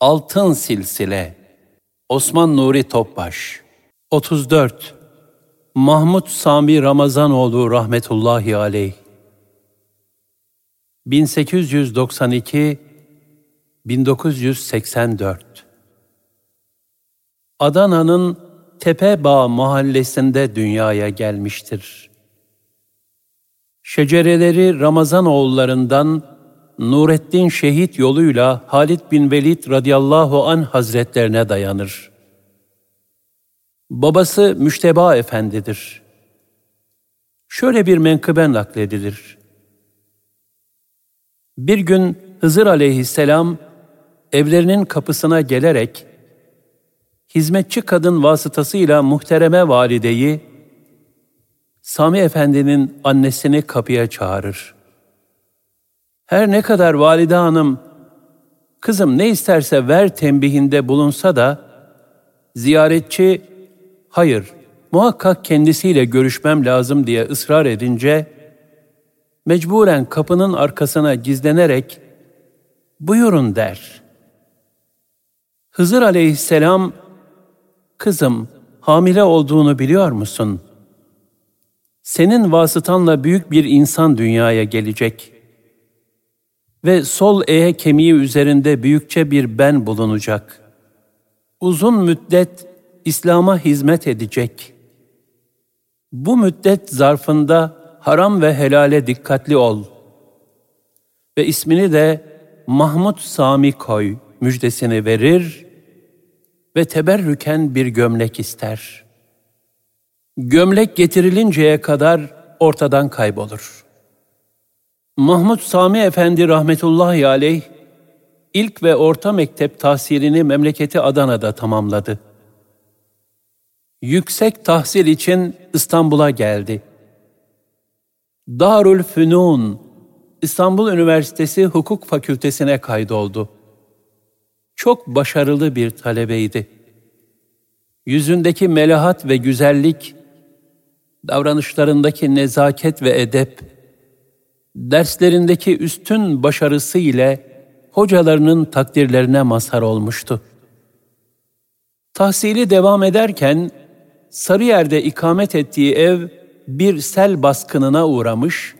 Altın Silsile Osman Nuri Topbaş. 34 Mahmut Sami Ramazanoğlu rahmetullahi aleyh. 1892 1984 Adana'nın Tepebağ mahallesinde dünyaya gelmiştir. Şecereleri Ramazan Nureddin şehit yoluyla Halid bin Velid radıyallahu an hazretlerine dayanır. Babası Müşteba Efendidir. Şöyle bir menkıbe nakledilir. Bir gün Hızır aleyhisselam evlerinin kapısına gelerek hizmetçi kadın vasıtasıyla muhtereme valideyi Sami Efendi'nin annesini kapıya çağırır. Her ne kadar valide hanım, kızım ne isterse ver tembihinde bulunsa da, ziyaretçi, hayır, muhakkak kendisiyle görüşmem lazım diye ısrar edince, mecburen kapının arkasına gizlenerek, buyurun der. Hızır aleyhisselam, kızım hamile olduğunu biliyor musun? Senin vasıtanla büyük bir insan dünyaya gelecek.'' Ve sol eğe kemiği üzerinde büyükçe bir ben bulunacak. Uzun müddet İslam'a hizmet edecek. Bu müddet zarfında haram ve helale dikkatli ol. Ve ismini de Mahmud Sami koy müjdesini verir ve teberrüken bir gömlek ister. Gömlek getirilinceye kadar ortadan kaybolur.'' Mahmud Sami Efendi rahmetullahi aleyh, ilk ve orta mektep tahsilini memleketi Adana'da tamamladı. Yüksek tahsil için İstanbul'a geldi. Darül Fünun, İstanbul Üniversitesi Hukuk Fakültesine kaydoldu. Çok başarılı bir talebeydi. Yüzündeki melahat ve güzellik, davranışlarındaki nezaket ve edep, derslerindeki üstün başarısı ile hocalarının takdirlerine mazhar olmuştu. Tahsili devam ederken Sarıyer'de ikamet ettiği ev bir sel baskınına uğramış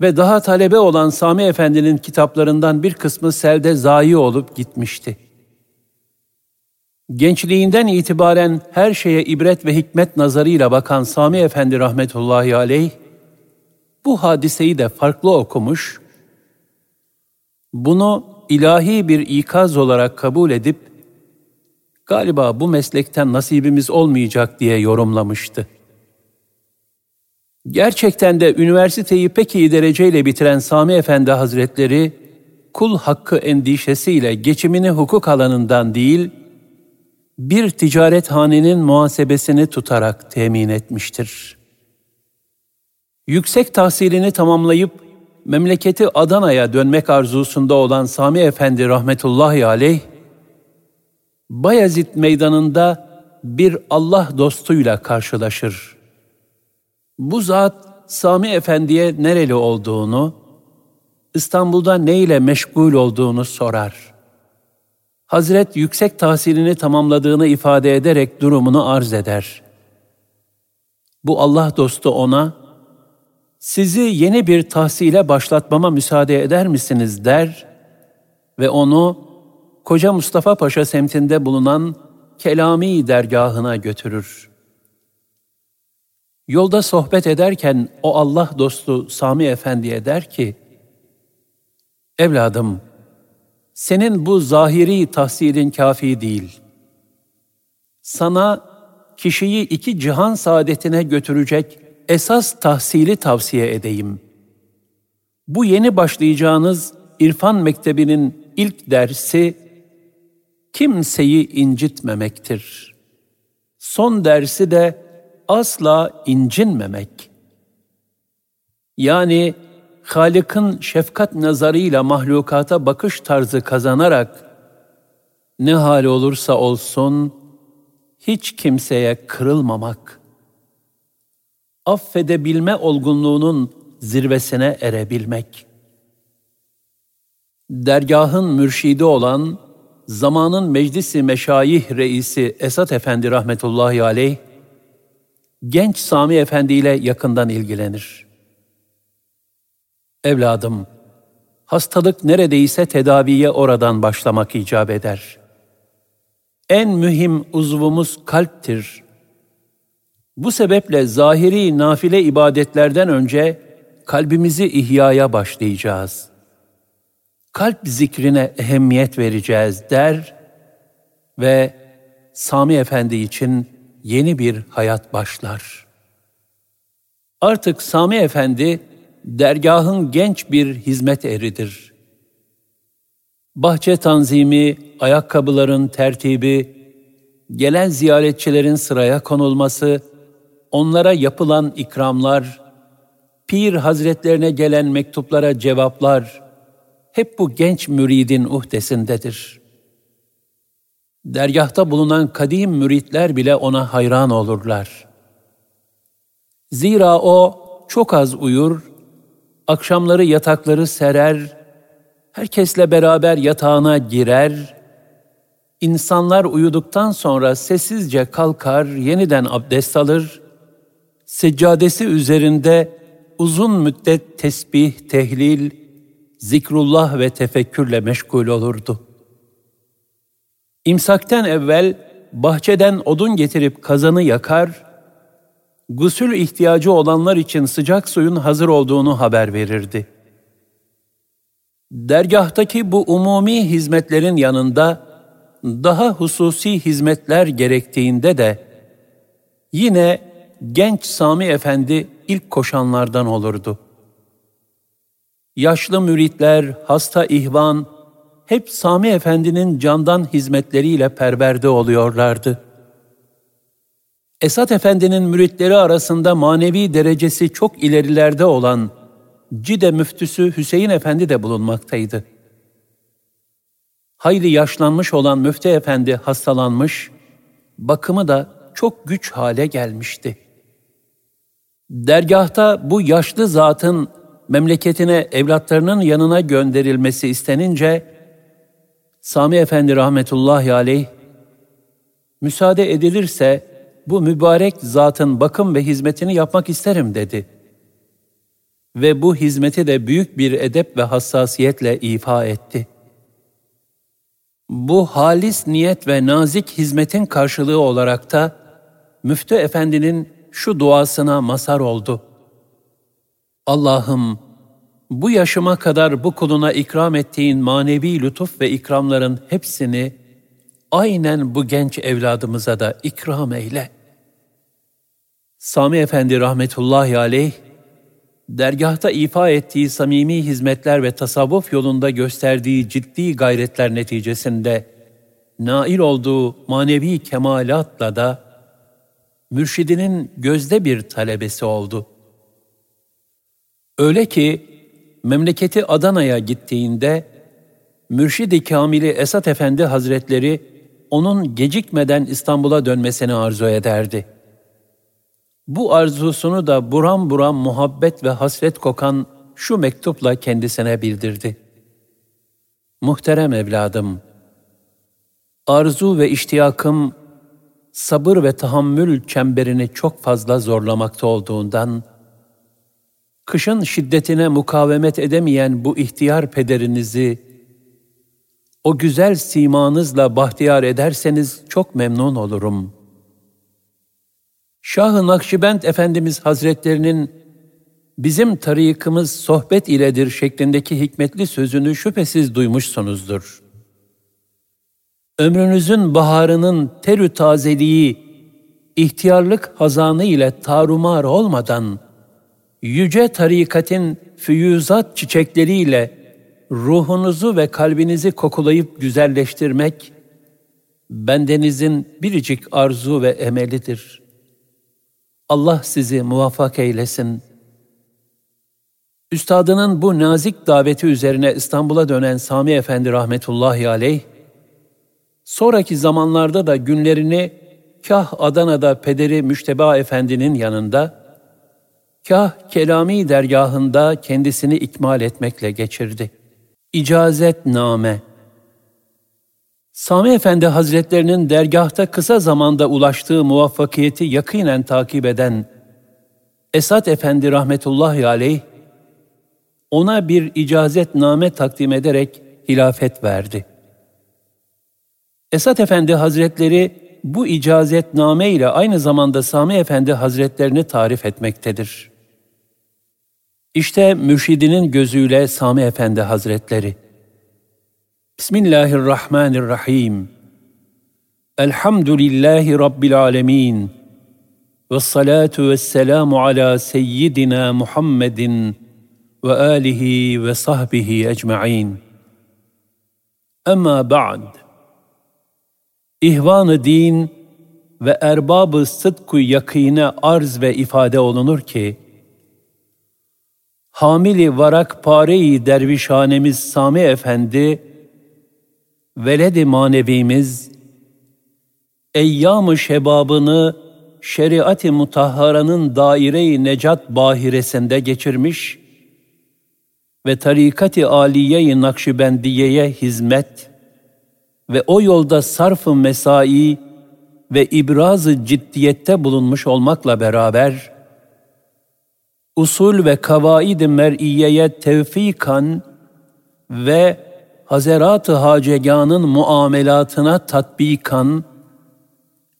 ve daha talebe olan Sami Efendi'nin kitaplarından bir kısmı selde zayi olup gitmişti. Gençliğinden itibaren her şeye ibret ve hikmet nazarıyla bakan Sami Efendi rahmetullahi aleyh, bu hadiseyi de farklı okumuş, bunu ilahi bir ikaz olarak kabul edip, galiba bu meslekten nasibimiz olmayacak diye yorumlamıştı. Gerçekten de üniversiteyi pek iyi dereceyle bitiren Sami Efendi Hazretleri, kul hakkı endişesiyle geçimini hukuk alanından değil, bir ticaret hanenin muhasebesini tutarak temin etmiştir.'' Yüksek tahsilini tamamlayıp memleketi Adana'ya dönmek arzusunda olan Sami Efendi rahmetullahi aleyh, Bayezid meydanında bir Allah dostuyla karşılaşır. Bu zat Sami Efendi'ye nereli olduğunu, İstanbul'da ne ile meşgul olduğunu sorar. Hazret yüksek tahsilini tamamladığını ifade ederek durumunu arz eder. Bu Allah dostu ona, sizi yeni bir tahsile başlatmama müsaade eder misiniz der ve onu Koca Mustafa Paşa semtinde bulunan Kelami dergahına götürür. Yolda sohbet ederken o Allah dostu Sami Efendi'ye der ki, Evladım, senin bu zahiri tahsilin kafi değil. Sana kişiyi iki cihan saadetine götürecek esas tahsili tavsiye edeyim. Bu yeni başlayacağınız İrfan Mektebi'nin ilk dersi kimseyi incitmemektir. Son dersi de asla incinmemek. Yani Halık'ın şefkat nazarıyla mahlukata bakış tarzı kazanarak ne hali olursa olsun hiç kimseye kırılmamak.'' Affedebilme olgunluğunun zirvesine erebilmek. dergahın mürşidi olan zamanın meclisi meşayih reisi Esat Efendi rahmetullahi aleyh, genç Sami Efendi ile yakından ilgilenir. Evladım, hastalık neredeyse tedaviye oradan başlamak icap eder. En mühim uzvumuz kalptir. Bu sebeple zahiri nafile ibadetlerden önce kalbimizi ihyaya başlayacağız. Kalp zikrine ehemmiyet vereceğiz der ve Sami Efendi için yeni bir hayat başlar. Artık Sami Efendi dergahın genç bir hizmet eridir. Bahçe tanzimi, ayakkabıların tertibi, gelen ziyaretçilerin sıraya konulması, onlara yapılan ikramlar, pir hazretlerine gelen mektuplara cevaplar, hep bu genç müridin uhdesindedir. Dergahta bulunan kadim müritler bile ona hayran olurlar. Zira o çok az uyur, akşamları yatakları serer, herkesle beraber yatağına girer, insanlar uyuduktan sonra sessizce kalkar, yeniden abdest alır, seccadesi üzerinde uzun müddet tesbih, tehlil, zikrullah ve tefekkürle meşgul olurdu. İmsakten evvel bahçeden odun getirip kazanı yakar, gusül ihtiyacı olanlar için sıcak suyun hazır olduğunu haber verirdi. Dergahtaki bu umumi hizmetlerin yanında daha hususi hizmetler gerektiğinde de yine genç Sami Efendi ilk koşanlardan olurdu. Yaşlı müritler, hasta ihvan, hep Sami Efendi'nin candan hizmetleriyle perverde oluyorlardı. Esat Efendi'nin müritleri arasında manevi derecesi çok ilerilerde olan Cide müftüsü Hüseyin Efendi de bulunmaktaydı. Hayli yaşlanmış olan Müftü Efendi hastalanmış, bakımı da çok güç hale gelmişti. Dergahta bu yaşlı zatın memleketine evlatlarının yanına gönderilmesi istenince, Sami Efendi rahmetullahi aleyh, müsaade edilirse bu mübarek zatın bakım ve hizmetini yapmak isterim dedi. Ve bu hizmeti de büyük bir edep ve hassasiyetle ifa etti. Bu halis niyet ve nazik hizmetin karşılığı olarak da Müftü Efendi'nin şu duasına mazhar oldu. Allah'ım bu yaşıma kadar bu kuluna ikram ettiğin manevi lütuf ve ikramların hepsini aynen bu genç evladımıza da ikram eyle. Sami Efendi rahmetullahi aleyh, dergahta ifa ettiği samimi hizmetler ve tasavvuf yolunda gösterdiği ciddi gayretler neticesinde nail olduğu manevi kemalatla da mürşidinin gözde bir talebesi oldu. Öyle ki memleketi Adana'ya gittiğinde Mürşid-i Kamili Esat Efendi Hazretleri onun gecikmeden İstanbul'a dönmesini arzu ederdi. Bu arzusunu da buram buram muhabbet ve hasret kokan şu mektupla kendisine bildirdi. Muhterem evladım, arzu ve iştiyakım sabır ve tahammül çemberini çok fazla zorlamakta olduğundan, kışın şiddetine mukavemet edemeyen bu ihtiyar pederinizi, o güzel simanızla bahtiyar ederseniz çok memnun olurum. Şah-ı Nakşibend Efendimiz Hazretlerinin bizim tarikımız sohbet iledir şeklindeki hikmetli sözünü şüphesiz duymuşsunuzdur. Ömrünüzün baharının terü tazeliği, ihtiyarlık hazanı ile tarumar olmadan, yüce tarikatin füyüzat çiçekleriyle ruhunuzu ve kalbinizi kokulayıp güzelleştirmek, bendenizin biricik arzu ve emelidir. Allah sizi muvaffak eylesin. Üstadının bu nazik daveti üzerine İstanbul'a dönen Sami Efendi rahmetullahi aleyh, sonraki zamanlarda da günlerini kah Adana'da pederi Müşteba Efendi'nin yanında, kah Kelami dergahında kendisini ikmal etmekle geçirdi. İcazetname Sami Efendi Hazretlerinin dergahta kısa zamanda ulaştığı muvaffakiyeti yakinen takip eden Esat Efendi rahmetullahi aleyh, ona bir icazetname takdim ederek hilafet verdi. Esat Efendi Hazretleri bu icazetname ile aynı zamanda Sami Efendi Hazretlerini tarif etmektedir. İşte mürşidinin gözüyle Sami Efendi Hazretleri. Bismillahirrahmanirrahim. Elhamdülillahi Rabbil alemin. Ve salatu ve selamu ala seyyidina Muhammedin ve alihi ve sahbihi ecma'in. Ama ba'd. İhvan-ı din ve erbab-ı sıdku yakine arz ve ifade olunur ki, hamili varak pare-i dervişhanemiz Sami Efendi, veled-i manevimiz, eyyam-ı şebabını şeriat-ı mutahharanın daire-i necat bahiresinde geçirmiş ve tarikat-ı aliye-i Nakşibendiye'ye hizmet ve o yolda sarf-ı mesai ve ibraz-ı ciddiyette bulunmuş olmakla beraber, usul ve kavaid-i mer'iyeye tevfikan ve Hazerat-ı Hacegan'ın muamelatına tatbikan,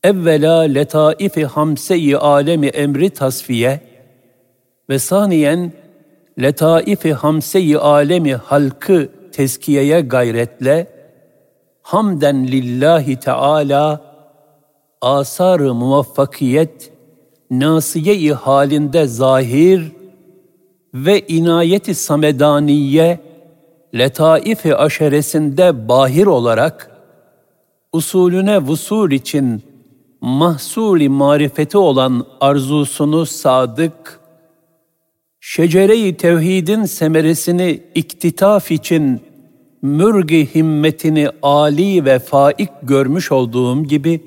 evvela letaif-i hamse-i alemi emri tasfiye ve saniyen letaif-i hamse-i alemi halkı teskiyeye gayretle, hamden lillahi teala asar-ı muvaffakiyet nasiye-i halinde zahir ve inayeti samedaniye letaif-i aşeresinde bahir olarak usulüne vusul için mahsuli marifeti olan arzusunu sadık, şecere-i tevhidin semeresini iktitaf için mürgi himmetini âli ve faik görmüş olduğum gibi,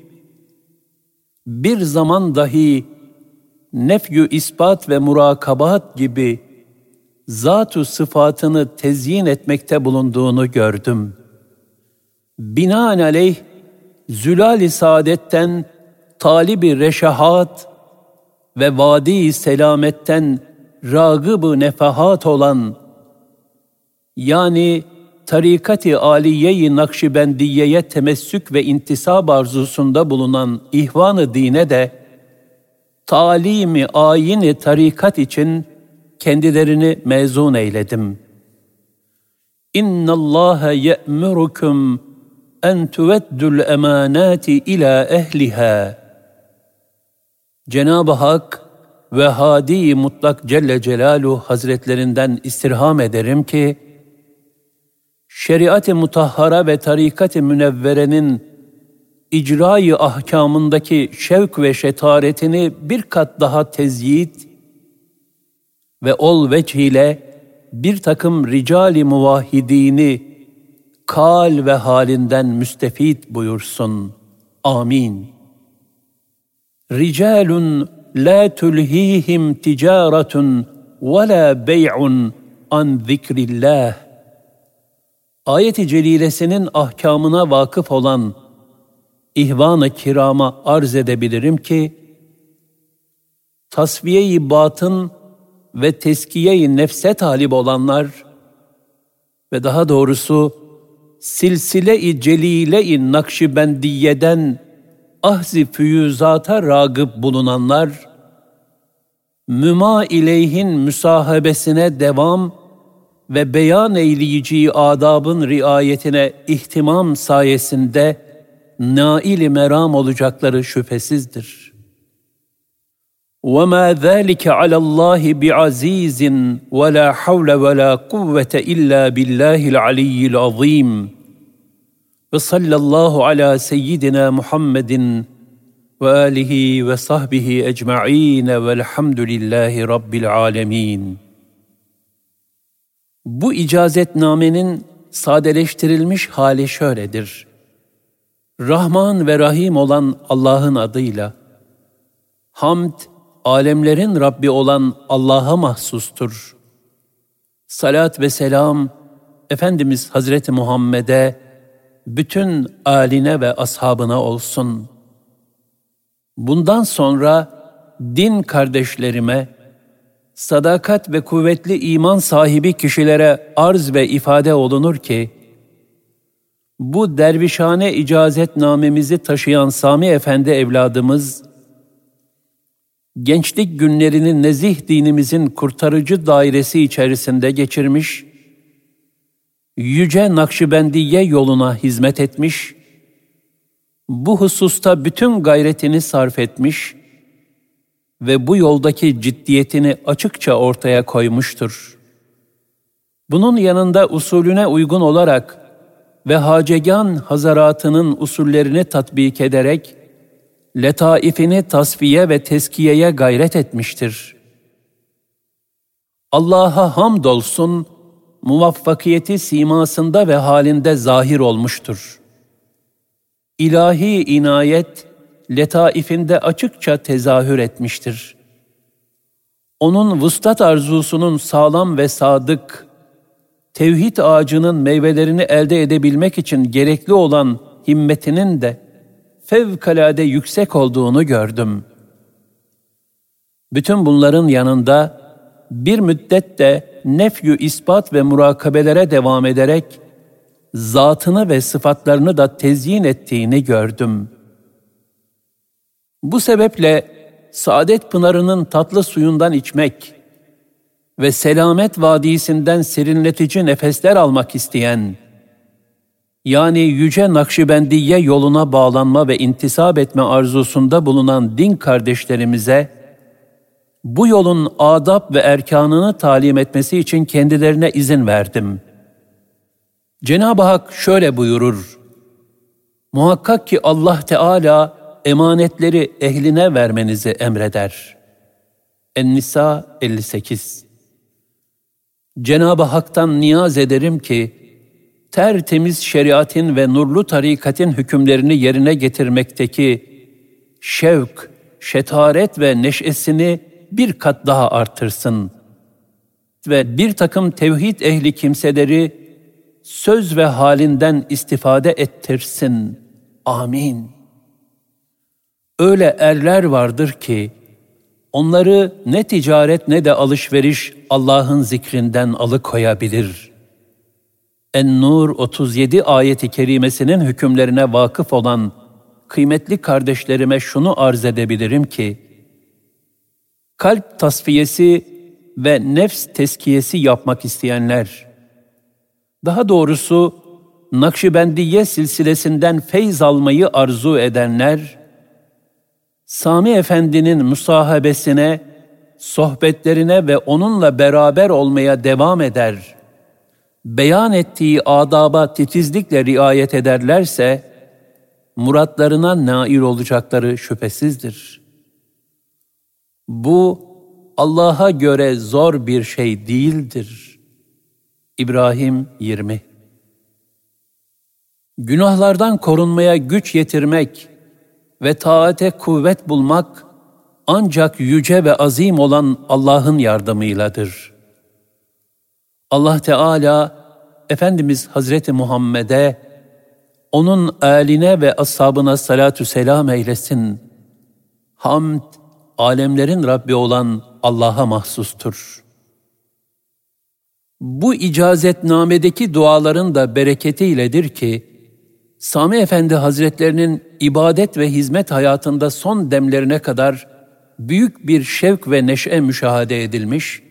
bir zaman dahi nefyü ispat ve murakabat gibi zat-ı sıfatını tezyin etmekte bulunduğunu gördüm. Binaenaleyh, zülal-i saadetten talibi reşahat ve vadi selametten ragıb-ı nefahat olan, yani tarikat-ı aliye-i Nakşibendiyeye temessük ve intisab arzusunda bulunan ihvan-ı dine de, talimi ayini tarikat için kendilerini mezun eyledim. İnna Allah ye'murukum en tuveddul emanati ila ehliha. Cenab-ı Hak ve Hadi Mutlak Celle Celaluhu Hazretlerinden istirham ederim ki, şeriat-ı mutahhara ve tarikat-ı münevverenin icra-i ahkamındaki şevk ve şetaretini bir kat daha tezyit ve ol veçh bir takım ricali muvahhidini kal ve halinden müstefit buyursun. Amin. Ricalun la tulhihim ticaretun ve la bey'un an zikrillah. Ayet-i celilesinin ahkamına vakıf olan ihvan-ı kirama arz edebilirim ki, tasfiye-i batın ve teskiye-i nefse talip olanlar ve daha doğrusu silsile-i celile-i Nakşibendiyye'den ahzi füyüzata ragıp bulunanlar, müma ileyhin müsahabesine devam ve beyan eyleyici adabın riayetine ihtimam sayesinde nail meram olacakları şüphesizdir.'' وما ذلك على الله بعزيز ولا حول ولا قوه الا بالله العلي العظيم وصلى الله على سيدنا محمد واله وصحبه اجمعين والحمد لله رب العالمين Bu icazetnamenin sadeleştirilmiş hali şöyledir. Rahman ve Rahim olan Allah'ın adıyla hamd alemlerin Rabbi olan Allah'a mahsustur. Salat ve selam Efendimiz Hazreti Muhammed'e, bütün aline ve ashabına olsun. Bundan sonra din kardeşlerime, sadakat ve kuvvetli iman sahibi kişilere arz ve ifade olunur ki, bu dervişhane icazetnamemizi taşıyan Sami Efendi evladımız, gençlik günlerini nezih dinimizin kurtarıcı dairesi içerisinde geçirmiş, Yüce Nakşibendiye yoluna hizmet etmiş, bu hususta bütün gayretini sarf etmiş ve bu yoldaki ciddiyetini açıkça ortaya koymuştur. Bunun yanında usulüne uygun olarak ve hacegan hazaratının usullerini tatbik ederek, letaifini tasfiye ve teskiyeye gayret etmiştir. Allah'a hamdolsun, muvaffakiyeti simasında ve halinde zahir olmuştur. İlahi inayet, letaifinde açıkça tezahür etmiştir. Onun vuslat arzusunun sağlam ve sadık, tevhid ağacının meyvelerini elde edebilmek için gerekli olan himmetinin de fevkalade yüksek olduğunu gördüm. Bütün bunların yanında bir müddet de nefyü ispat ve murakabelere devam ederek zatını ve sıfatlarını da tezyin ettiğini gördüm. Bu sebeple saadet pınarının tatlı suyundan içmek ve selamet vadisinden serinletici nefesler almak isteyen, yani Yüce Nakşibendiye yoluna bağlanma ve intisap etme arzusunda bulunan din kardeşlerimize, bu yolun adab ve erkanını talim etmesi için kendilerine izin verdim. Cenab-ı Hak şöyle buyurur, Muhakkak ki Allah Teala emanetleri ehline vermenizi emreder. En-Nisa 58 Cenab-ı Hak'tan niyaz ederim ki, tertemiz şeriatin ve nurlu tarikatin hükümlerini yerine getirmekteki şevk, şetaret ve neşesini bir kat daha artırsın ve bir takım tevhid ehli kimseleri söz ve halinden istifade ettirsin. Amin. Öyle erler vardır ki, onları ne ticaret ne de alışveriş Allah'ın zikrinden alıkoyabilir. En-Nur 37 ayeti kerimesinin hükümlerine vakıf olan kıymetli kardeşlerime şunu arz edebilirim ki, kalp tasfiyesi ve nefs teskiyesi yapmak isteyenler, daha doğrusu Nakşibendiye silsilesinden feyz almayı arzu edenler, Sami Efendi'nin musahabesine, sohbetlerine ve onunla beraber olmaya devam eder. Beyan ettiği adaba titizlikle riayet ederlerse, muratlarına nail olacakları şüphesizdir. Bu, Allah'a göre zor bir şey değildir. İbrahim 20 Günahlardan korunmaya güç yetirmek, ve taate kuvvet bulmak ancak yüce ve azim olan Allah'ın yardımıyladır. Allah Teala Efendimiz Hazreti Muhammed'e onun âline ve ashabına salatü selam eylesin. Hamd, alemlerin Rabbi olan Allah'a mahsustur. Bu icazetnamedeki duaların da bereketiyledir ki, Sami Efendi Hazretlerinin ibadet ve hizmet hayatında son demlerine kadar büyük bir şevk ve neşe müşahede edilmiş,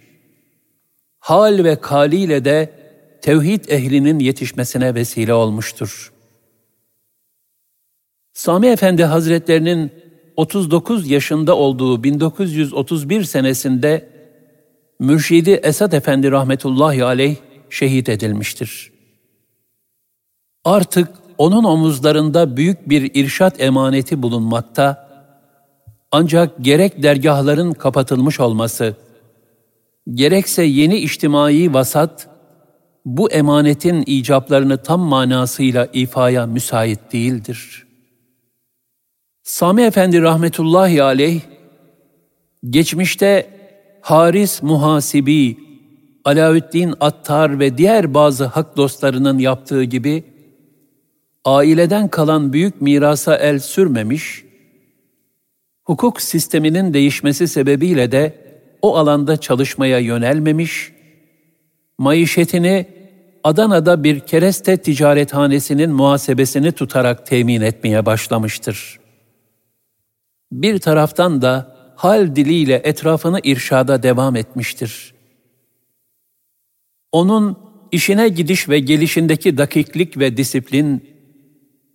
hal ve kaliyle de tevhid ehlinin yetişmesine vesile olmuştur. Sami Efendi Hazretlerinin 39 yaşında olduğu 1931 senesinde Mürşidi Esad Efendi rahmetullahi aleyh şehit edilmiştir. Artık onun omuzlarında büyük bir irşat emaneti bulunmakta, ancak gerek dergahların kapatılmış olması, gerekse yeni içtimai vasat, bu emanetin icaplarını tam manasıyla ifaya müsait değildir. Sami Efendi rahmetullahi aleyh, geçmişte Haris Muhasibi, Alaüddin Attar ve diğer bazı hak dostlarının yaptığı gibi, aileden kalan büyük mirasa el sürmemiş, hukuk sisteminin değişmesi sebebiyle de o alanda çalışmaya yönelmemiş, maişetini Adana'da bir kereste ticarethanesinin muhasebesini tutarak temin etmeye başlamıştır. Bir taraftan da hal diliyle etrafını irşada devam etmiştir. Onun işine gidiş ve gelişindeki dakiklik ve disiplin,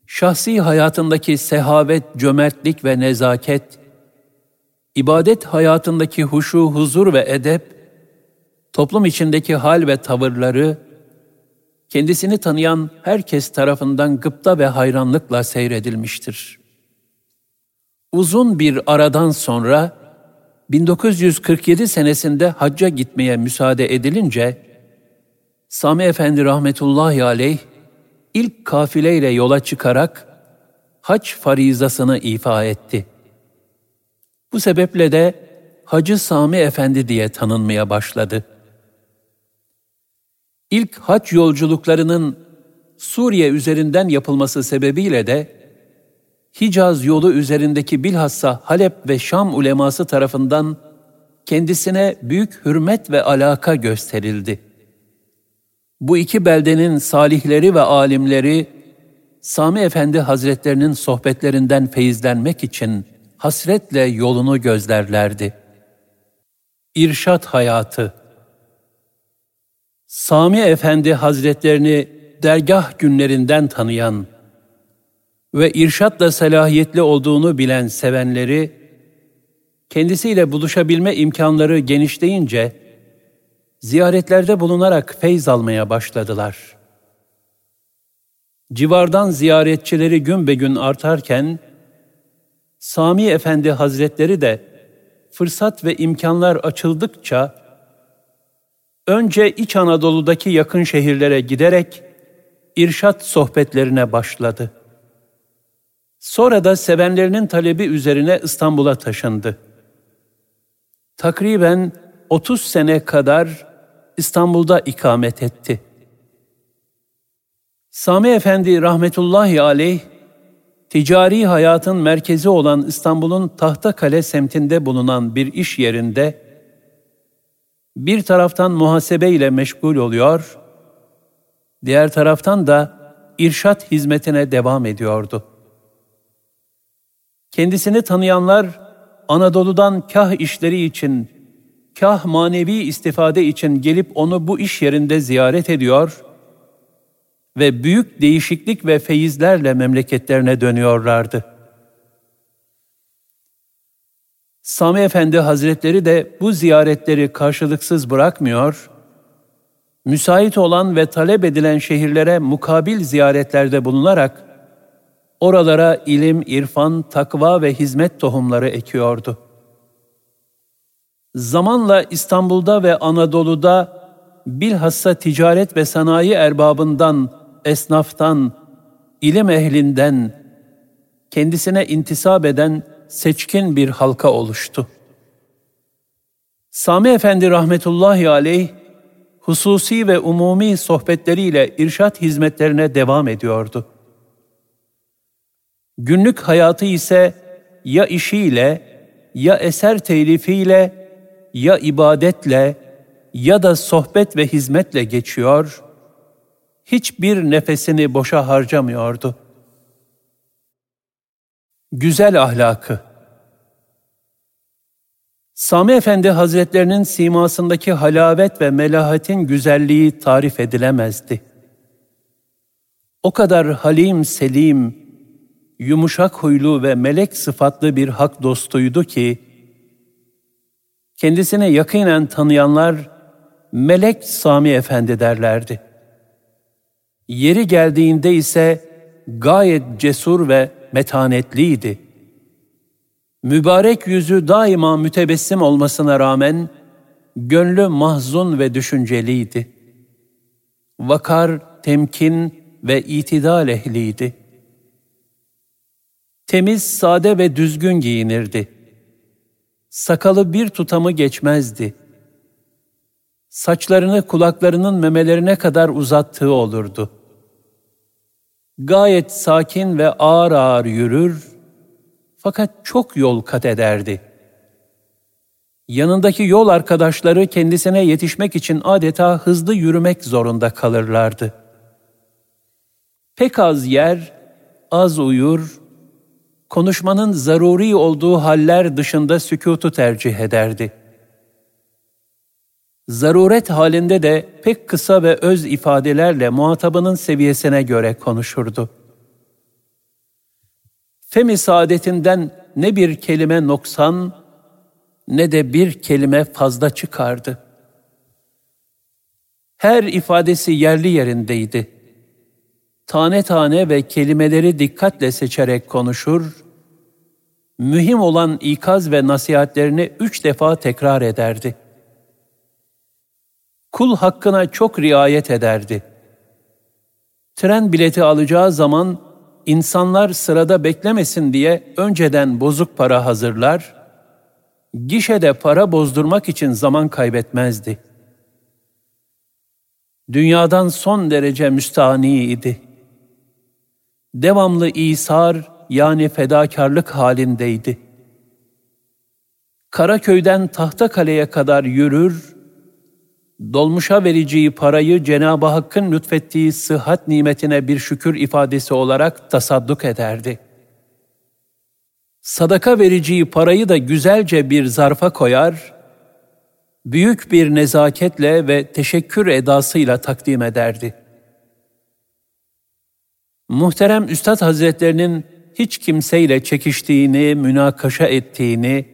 şahsi hayatındaki sehavet, cömertlik ve nezaket, ibadet hayatındaki huşu, huzur ve edep, toplum içindeki hal ve tavırları, kendisini tanıyan herkes tarafından gıpta ve hayranlıkla seyredilmiştir. Uzun bir aradan sonra 1947 senesinde hacca gitmeye müsaade edilince Sami Efendi rahmetullahi aleyh ilk kafileyle yola çıkarak hac farizasını ifa etti. Bu sebeple de Hacı Sami Efendi diye tanınmaya başladı. İlk hac yolculuklarının Suriye üzerinden yapılması sebebiyle de Hicaz yolu üzerindeki bilhassa Halep ve Şam uleması tarafından kendisine büyük hürmet ve alaka gösterildi. Bu iki beldenin salihleri ve alimleri Sami Efendi Hazretlerinin sohbetlerinden feyizlenmek için hasretle yolunu gözlerlerdi. İrşat hayatı Sami Efendi Hazretlerini dergah günlerinden tanıyan ve irşatla selahiyetli olduğunu bilen sevenleri, kendisiyle buluşabilme imkanları genişleyince, ziyaretlerde bulunarak feyz almaya başladılar. Civardan ziyaretçileri gün be gün artarken, Sami Efendi Hazretleri de fırsat ve imkanlar açıldıkça, önce İç Anadolu'daki yakın şehirlere giderek irşat sohbetlerine başladı. Sonra da sevenlerinin talebi üzerine İstanbul'a taşındı. Takriben 30 sene kadar İstanbul'da ikamet etti. Sami Efendi rahmetullahi aleyh, ticari hayatın merkezi olan İstanbul'un Tahtakale semtinde bulunan bir iş yerinde bir taraftan muhasebe ile meşgul oluyor, diğer taraftan da irşat hizmetine devam ediyordu. Kendisini tanıyanlar Anadolu'dan kah işleri için, kah manevi istifade için gelip onu bu iş yerinde ziyaret ediyor ve büyük değişiklik ve feyizlerle memleketlerine dönüyorlardı. Sami Efendi Hazretleri de bu ziyaretleri karşılıksız bırakmıyor, müsait olan ve talep edilen şehirlere mukabil ziyaretlerde bulunarak oralara ilim, irfan, takva ve hizmet tohumları ekiyordu. Zamanla İstanbul'da ve Anadolu'da bilhassa ticaret ve sanayi erbabından, esnaftan, ilim ehlinden, kendisine intisap eden seçkin bir halka oluştu. Sami Efendi rahmetullahi aleyh, hususi ve umumi sohbetleriyle irşat hizmetlerine devam ediyordu. Günlük hayatı ise ya işiyle, ya eser telifiyle, ya ibadetle, ya da sohbet ve hizmetle geçiyor, hiçbir nefesini boşa harcamıyordu. Güzel ahlakı Sami Efendi Hazretlerinin simasındaki halavet ve melahatin güzelliği tarif edilemezdi. O kadar halim selim, yumuşak huylu ve melek sıfatlı bir hak dostuydu ki, kendisine yakinen tanıyanlar Melek Sami Efendi derlerdi. Yeri geldiğinde ise gayet cesur ve metanetliydi. Mübarek yüzü daima mütebessim olmasına rağmen gönlü mahzun ve düşünceliydi. Vakar, temkin ve itidal ehliydi. Temiz, sade ve düzgün giyinirdi. Sakalı bir tutamı geçmezdi. saçlarını kulaklarının memelerine kadar uzattığı olurdu. Gayet sakin ve ağır ağır yürür, fakat çok yol kat ederdi. Yanındaki yol arkadaşları kendisine yetişmek için adeta hızlı yürümek zorunda kalırlardı. Pek az yer, az uyur, konuşmanın zaruri olduğu haller dışında sükutu tercih ederdi. Zaruret halinde de pek kısa ve öz ifadelerle muhatabının seviyesine göre konuşurdu. Femi saadetinden ne bir kelime noksan ne de bir kelime fazla çıkardı. Her ifadesi yerli yerindeydi. Tane tane ve kelimeleri dikkatle seçerek konuşur, mühim olan ikaz ve nasihatlerini üç defa tekrar ederdi. Kul hakkına çok riayet ederdi. Tren bileti alacağı zaman insanlar sırada beklemesin diye önceden bozuk para hazırlar, gişede para bozdurmak için zaman kaybetmezdi. Dünyadan son derece müstahni idi. Devamlı isar yani fedakarlık halindeydi. Karaköy'den Tahtakale'ye kadar yürür, dolmuşa vereceği parayı Cenab-ı Hakk'ın lütfettiği sıhhat nimetine bir şükür ifadesi olarak tasadduk ederdi. Sadaka vereceği parayı da güzelce bir zarfa koyar, büyük bir nezaketle ve teşekkür edasıyla takdim ederdi. Muhterem Üstad Hazretlerinin hiç kimseyle çekiştiğini, münakaşa ettiğini,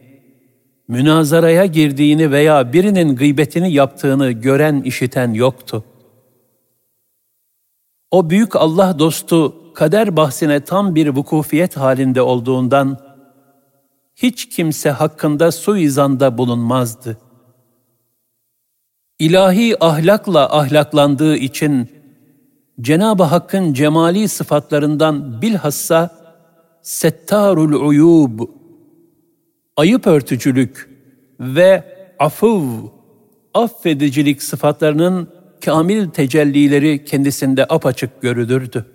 münazaraya girdiğini veya birinin gıybetini yaptığını gören, işiten yoktu. O büyük Allah dostu kader bahsine tam bir vukufiyet halinde olduğundan hiç kimse hakkında suizanda bulunmazdı. İlahi ahlakla ahlaklandığı için Cenab-ı Hakk'ın cemali sıfatlarından bilhassa settarul uyub, ayıp örtücülük ve afuv, affedicilik sıfatlarının kamil tecellileri kendisinde apaçık görülürdü.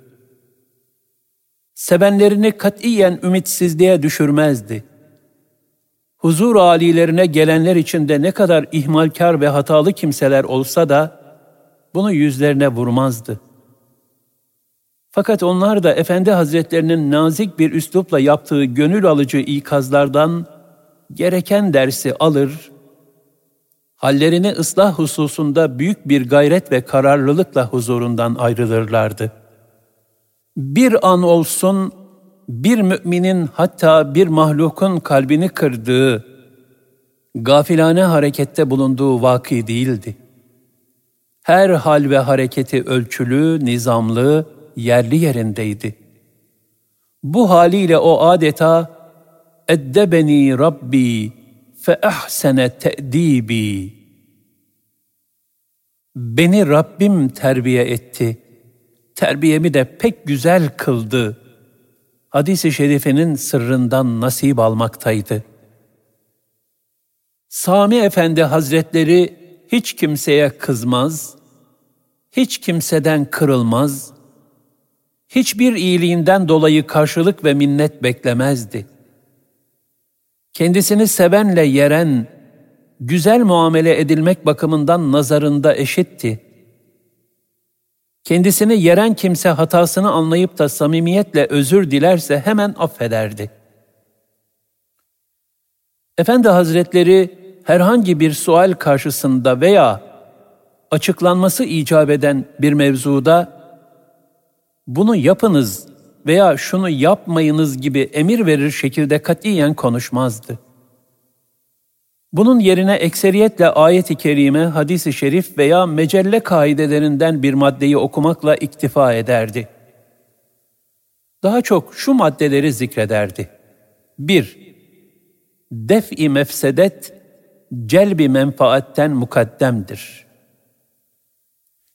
Sevenlerini katiyen ümitsizliğe düşürmezdi. Huzur alilerine gelenler içinde ne kadar ihmalkar ve hatalı kimseler olsa da bunu yüzlerine vurmazdı.'' Fakat onlar da Efendi Hazretlerinin nazik bir üslupla yaptığı gönül alıcı ikazlardan gereken dersi alır, hallerini ıslah hususunda büyük bir gayret ve kararlılıkla huzurundan ayrılırlardı. Bir an olsun bir müminin hatta bir mahlukun kalbini kırdığı, gafilane harekette bulunduğu vaki değildi. Her hal ve hareketi ölçülü, nizamlı, yerli yerindeydi. Bu haliyle o adeta eddebeni Rabbi fe ahsene te'dibi Beni Rabbim terbiye etti. Terbiyemi de pek güzel kıldı. Hadis-i şerifinin sırrından nasip almaktaydı. Sami Efendi Hazretleri hiç kimseye kızmaz, hiç kimseden kırılmaz, hiçbir iyiliğinden dolayı karşılık ve minnet beklemezdi. Kendisini sevenle yeren, güzel muamele edilmek bakımından nazarında eşitti. Kendisini yeren kimse hatasını anlayıp da samimiyetle özür dilerse hemen affederdi. Efendi Hazretleri herhangi bir sual karşısında veya açıklanması icap eden bir mevzuda bunu yapınız veya şunu yapmayınız gibi emir verir şekilde katiyen konuşmazdı. Bunun yerine ekseriyetle ayet-i kerime, hadis-i şerif veya mecelle kaidelerinden bir maddeyi okumakla iktifa ederdi. Daha çok şu maddeleri zikrederdi. 1. Def-i mefsedet, celbi menfaatten mukaddemdir.''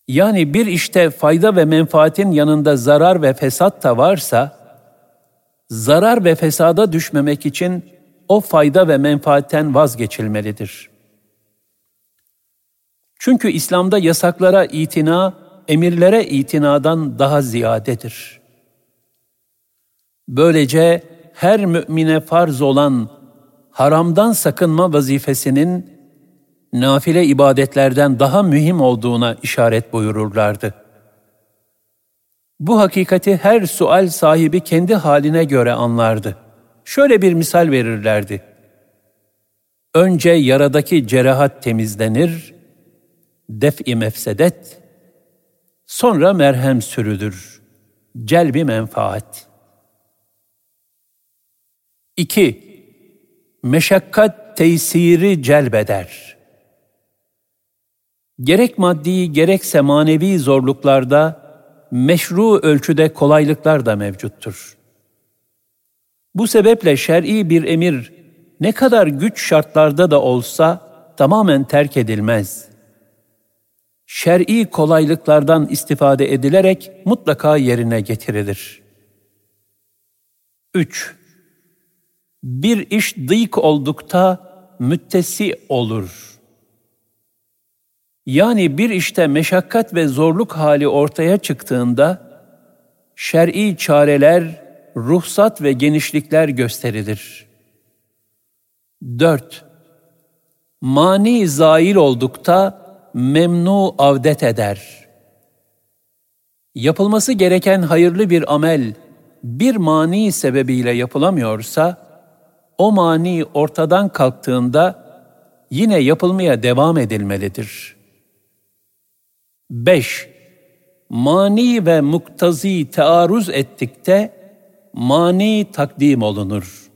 Yani bir işte fayda ve menfaatin yanında zarar ve fesat da varsa, zarar ve fesada düşmemek için o fayda ve menfaatten vazgeçilmelidir. Çünkü İslam'da yasaklara itina, emirlere itinadan daha ziyadedir. Böylece her mümine farz olan haramdan sakınma vazifesinin nafile ibadetlerden daha mühim olduğuna işaret buyururlardı. Bu hakikati her sual sahibi kendi haline göre anlardı. Şöyle bir misal verirlerdi. Önce yaradaki cerahat temizlenir, def-i mefsedet, sonra merhem sürülür, celbi menfaat. 2. Meşakkat tesiri celbeder. Gerek maddi gerekse manevi zorluklarda meşru ölçüde kolaylıklar da mevcuttur. Bu sebeple şer'i bir emir ne kadar güç şartlarda da olsa tamamen terk edilmez. Şer'i kolaylıklardan istifade edilerek mutlaka yerine getirilir. 3. Bir iş dık oldukta müttesi olur. Yani bir işte meşakkat ve zorluk hali ortaya çıktığında şer'i çareler, ruhsat ve genişlikler gösterilir. 4. Mani zail oldukta memnu avdet eder. Yapılması gereken hayırlı bir amel bir mani sebebiyle yapılamıyorsa, o mani ortadan kalktığında yine yapılmaya devam edilmelidir. 5. Mani ve muktazi tearruz ettikte mani takdim olunur.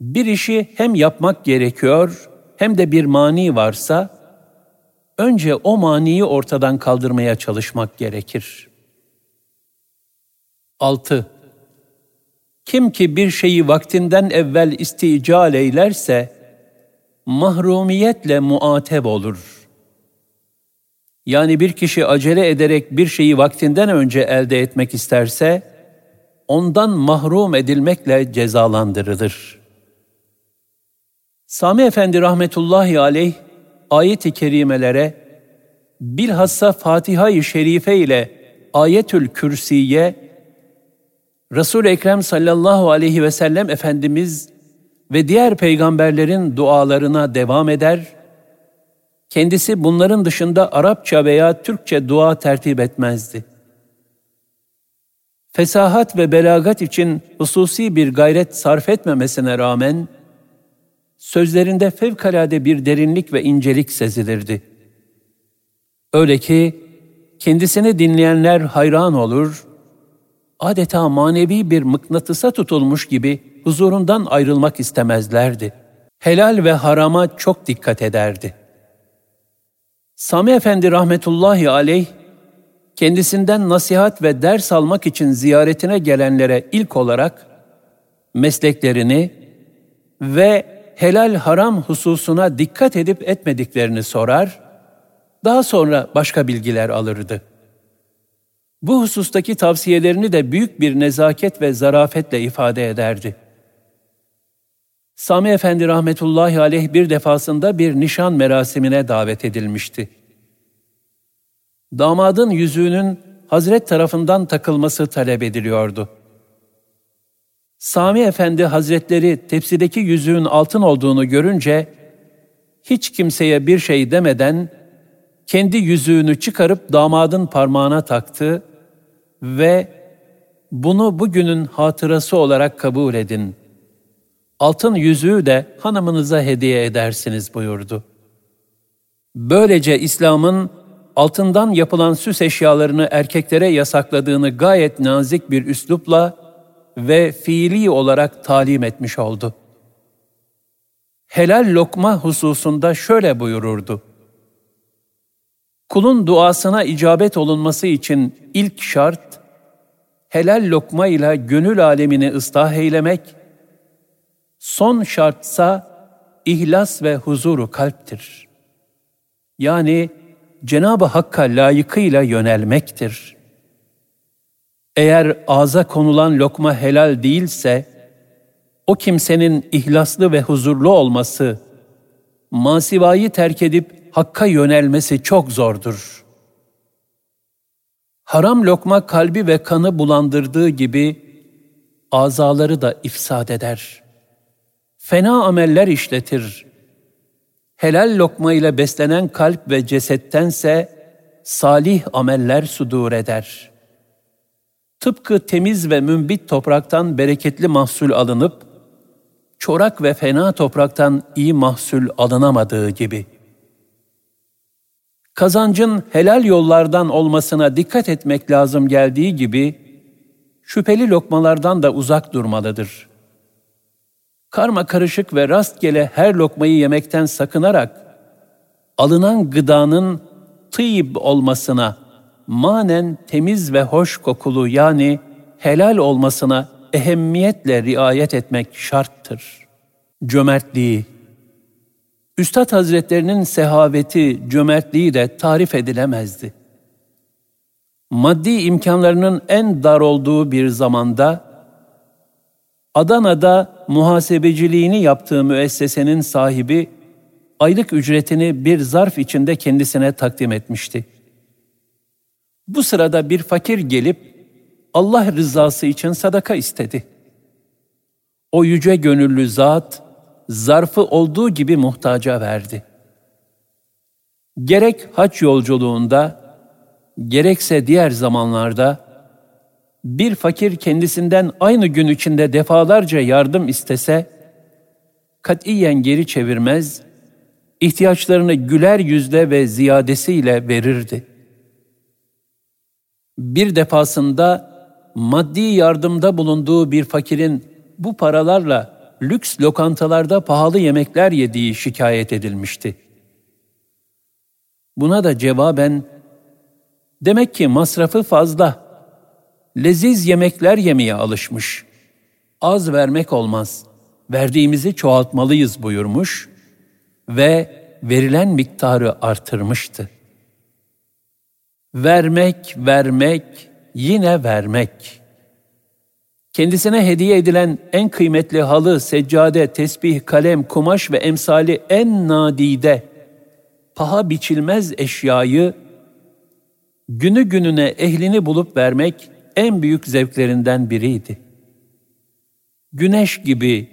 Bir işi hem yapmak gerekiyor hem de bir mani varsa önce o maniyi ortadan kaldırmaya çalışmak gerekir. 6. Kim ki bir şeyi vaktinden evvel istical eylerse, mahrumiyetle muateb olur. Yani bir kişi acele ederek bir şeyi vaktinden önce elde etmek isterse, ondan mahrum edilmekle cezalandırılır. Sami Efendi rahmetullahi aleyh, ayet-i kerimelere, bilhassa Fatiha-i Şerife ile Ayetül Kürsiye, resul Ekrem sallallahu aleyhi ve sellem Efendimiz ve diğer peygamberlerin dualarına devam eder, kendisi bunların dışında Arapça veya Türkçe dua tertip etmezdi. Fesahat ve belagat için hususi bir gayret sarf etmemesine rağmen, sözlerinde fevkalade bir derinlik ve incelik sezilirdi. Öyle ki, kendisini dinleyenler hayran olur, adeta manevi bir mıknatısa tutulmuş gibi huzurundan ayrılmak istemezlerdi. Helal ve harama çok dikkat ederdi. Sami Efendi rahmetullahi aleyh, kendisinden nasihat ve ders almak için ziyaretine gelenlere ilk olarak mesleklerini ve helal haram hususuna dikkat edip etmediklerini sorar, daha sonra başka bilgiler alırdı. Bu husustaki tavsiyelerini de büyük bir nezaket ve zarafetle ifade ederdi. Sami Efendi rahmetullahi aleyh bir defasında bir nişan merasimine davet edilmişti. Damadın yüzüğünün Hazret tarafından takılması talep ediliyordu. Sami Efendi Hazretleri tepsideki yüzüğün altın olduğunu görünce hiç kimseye bir şey demeden kendi yüzüğünü çıkarıp damadın parmağına taktı ve bunu bugünün hatırası olarak kabul edin. Altın yüzüğü de hanımınıza hediye edersiniz buyurdu. Böylece İslam'ın altından yapılan süs eşyalarını erkeklere yasakladığını gayet nazik bir üslupla ve fiili olarak talim etmiş oldu. Helal lokma hususunda şöyle buyururdu. Kulun duasına icabet olunması için ilk şart, helal lokma ile gönül alemini ıslah eylemek, son şartsa ihlas ve huzuru kalptir. Yani Cenab-ı Hakk'a layıkıyla yönelmektir. Eğer ağza konulan lokma helal değilse, o kimsenin ihlaslı ve huzurlu olması, masivayı terk edip Hakka yönelmesi çok zordur. Haram lokma kalbi ve kanı bulandırdığı gibi azaları da ifsad eder. Fena ameller işletir. Helal lokma ile beslenen kalp ve cesettense salih ameller sudur eder. Tıpkı temiz ve mümbit topraktan bereketli mahsul alınıp, çorak ve fena topraktan iyi mahsul alınamadığı gibi. Kazancın helal yollardan olmasına dikkat etmek lazım geldiği gibi, şüpheli lokmalardan da uzak durmalıdır. Karma karışık ve rastgele her lokmayı yemekten sakınarak, alınan gıdanın tıyib olmasına, manen temiz ve hoş kokulu yani helal olmasına ehemmiyetle riayet etmek şarttır. Cömertliği Üstad Hazretlerinin sehaveti, cömertliği de tarif edilemezdi. Maddi imkanlarının en dar olduğu bir zamanda Adana'da muhasebeciliğini yaptığı müessesenin sahibi aylık ücretini bir zarf içinde kendisine takdim etmişti. Bu sırada bir fakir gelip Allah rızası için sadaka istedi. O yüce gönüllü zat zarfı olduğu gibi muhtaca verdi. Gerek haç yolculuğunda, gerekse diğer zamanlarda bir fakir kendisinden aynı gün içinde defalarca yardım istese, katiyen geri çevirmez, ihtiyaçlarını güler yüzle ve ziyadesiyle verirdi. Bir defasında maddi yardımda bulunduğu bir fakirin bu paralarla lüks lokantalarda pahalı yemekler yediği şikayet edilmişti. Buna da cevaben, demek ki masrafı fazla, leziz yemekler yemeye alışmış, az vermek olmaz, verdiğimizi çoğaltmalıyız buyurmuş ve verilen miktarı artırmıştı. Vermek, vermek, yine vermek. Kendisine hediye edilen en kıymetli halı, seccade, tesbih, kalem, kumaş ve emsali en nadide, paha biçilmez eşyayı günü gününe ehlini bulup vermek en büyük zevklerinden biriydi. Güneş gibi,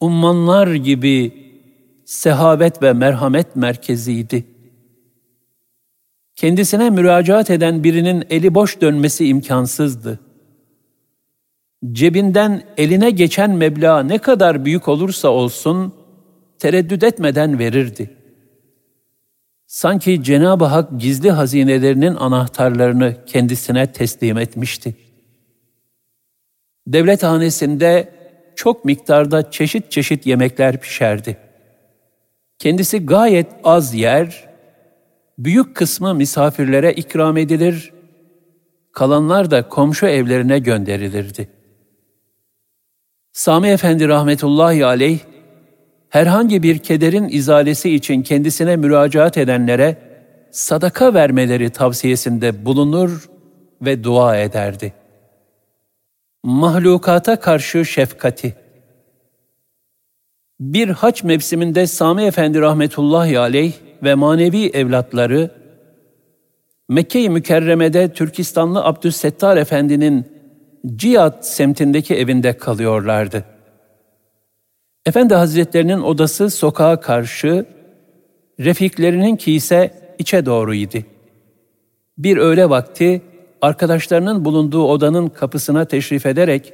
ummanlar gibi sehavet ve merhamet merkeziydi. Kendisine müracaat eden birinin eli boş dönmesi imkansızdı. Cebinden eline geçen meblağ ne kadar büyük olursa olsun tereddüt etmeden verirdi. Sanki Cenab-ı Hak gizli hazinelerinin anahtarlarını kendisine teslim etmişti. Devlet hanesinde çok miktarda çeşit çeşit yemekler pişerdi. Kendisi gayet az yer, büyük kısmı misafirlere ikram edilir, kalanlar da komşu evlerine gönderilirdi. Sami Efendi rahmetullahi aleyh, herhangi bir kederin izalesi için kendisine müracaat edenlere sadaka vermeleri tavsiyesinde bulunur ve dua ederdi. Mahlukata karşı şefkati Bir haç mevsiminde Sami Efendi rahmetullahi aleyh ve manevi evlatları Mekke-i Mükerreme'de Türkistanlı Abdüssettar Efendi'nin Ciyat semtindeki evinde kalıyorlardı. Efendi Hazretlerinin odası sokağa karşı, refiklerinin ise içe doğruydu. Bir öğle vakti arkadaşlarının bulunduğu odanın kapısına teşrif ederek,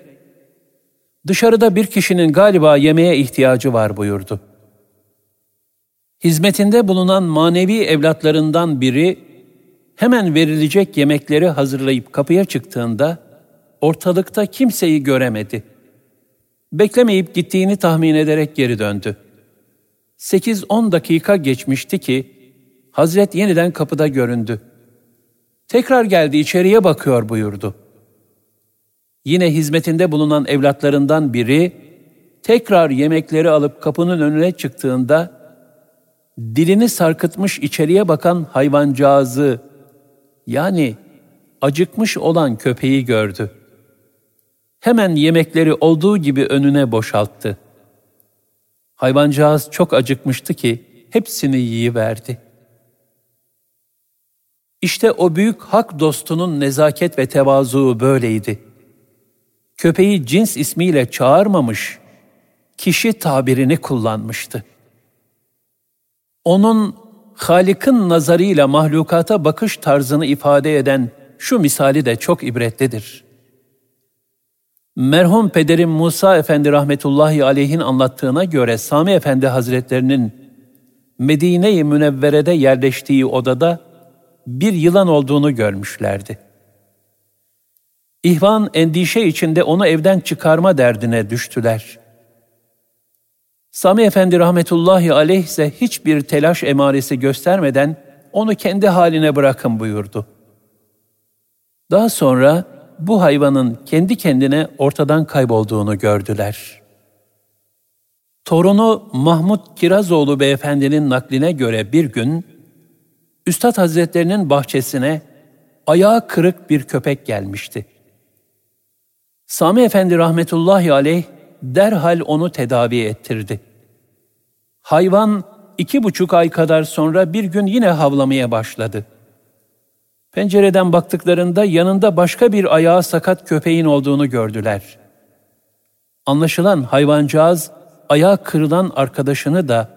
dışarıda bir kişinin galiba yemeğe ihtiyacı var buyurdu. Hizmetinde bulunan manevi evlatlarından biri hemen verilecek yemekleri hazırlayıp kapıya çıktığında ortalıkta kimseyi göremedi. Beklemeyip gittiğini tahmin ederek geri döndü. 8-10 dakika geçmişti ki Hazret yeniden kapıda göründü. Tekrar geldi içeriye bakıyor buyurdu. Yine hizmetinde bulunan evlatlarından biri tekrar yemekleri alıp kapının önüne çıktığında dilini sarkıtmış içeriye bakan hayvancağızı yani acıkmış olan köpeği gördü. Hemen yemekleri olduğu gibi önüne boşalttı. Hayvancağız çok acıkmıştı ki hepsini yiyiverdi.'' İşte o büyük hak dostunun nezaket ve tevazu böyleydi. Köpeği cins ismiyle çağırmamış, kişi tabirini kullanmıştı. Onun Halik'in nazarıyla mahlukata bakış tarzını ifade eden şu misali de çok ibretlidir. Merhum pederim Musa Efendi rahmetullahi aleyhin anlattığına göre Sami Efendi Hazretlerinin Medine-i Münevvere'de yerleştiği odada bir yılan olduğunu görmüşlerdi. İhvan endişe içinde onu evden çıkarma derdine düştüler. Sami Efendi rahmetullahi aleyh ise hiçbir telaş emaresi göstermeden onu kendi haline bırakın buyurdu. Daha sonra bu hayvanın kendi kendine ortadan kaybolduğunu gördüler. Torunu Mahmut Kirazoğlu beyefendinin nakline göre bir gün, Üstad Hazretlerinin bahçesine ayağı kırık bir köpek gelmişti. Sami Efendi rahmetullahi aleyh derhal onu tedavi ettirdi. Hayvan iki buçuk ay kadar sonra bir gün yine havlamaya başladı. Pencereden baktıklarında yanında başka bir ayağı sakat köpeğin olduğunu gördüler. Anlaşılan hayvancağız ayağı kırılan arkadaşını da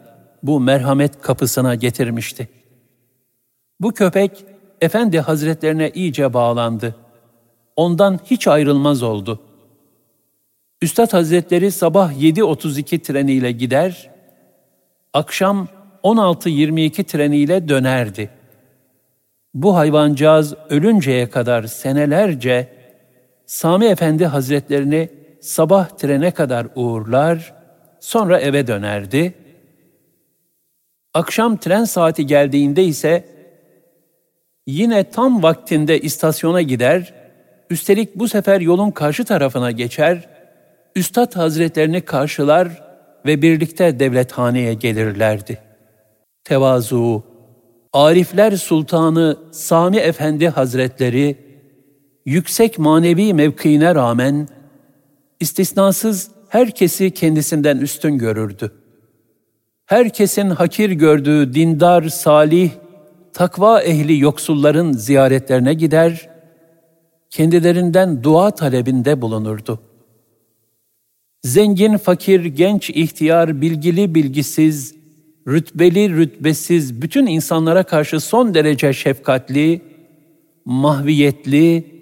bu merhamet kapısına getirmişti. Bu köpek Efendi Hazretlerine iyice bağlandı. Ondan hiç ayrılmaz oldu. Üstad Hazretleri sabah 7.32 treniyle gider, akşam 16.22 treniyle dönerdi. Bu hayvancağız ölünceye kadar senelerce Sami Efendi Hazretlerini sabah trene kadar uğurlar, sonra eve dönerdi. Akşam tren saati geldiğinde ise yine tam vaktinde istasyona gider, üstelik bu sefer yolun karşı tarafına geçer, Üstad Hazretlerini karşılar ve birlikte devlethaneye gelirlerdi. Tevazu, Arifler Sultanı Sami Efendi Hazretleri, yüksek manevi mevkiine rağmen, istisnasız herkesi kendisinden üstün görürdü. Herkesin hakir gördüğü dindar, salih, takva ehli yoksulların ziyaretlerine gider, kendilerinden dua talebinde bulunurdu. Zengin, fakir, genç, ihtiyar, bilgili, bilgisiz, rütbeli, rütbesiz bütün insanlara karşı son derece şefkatli, mahviyetli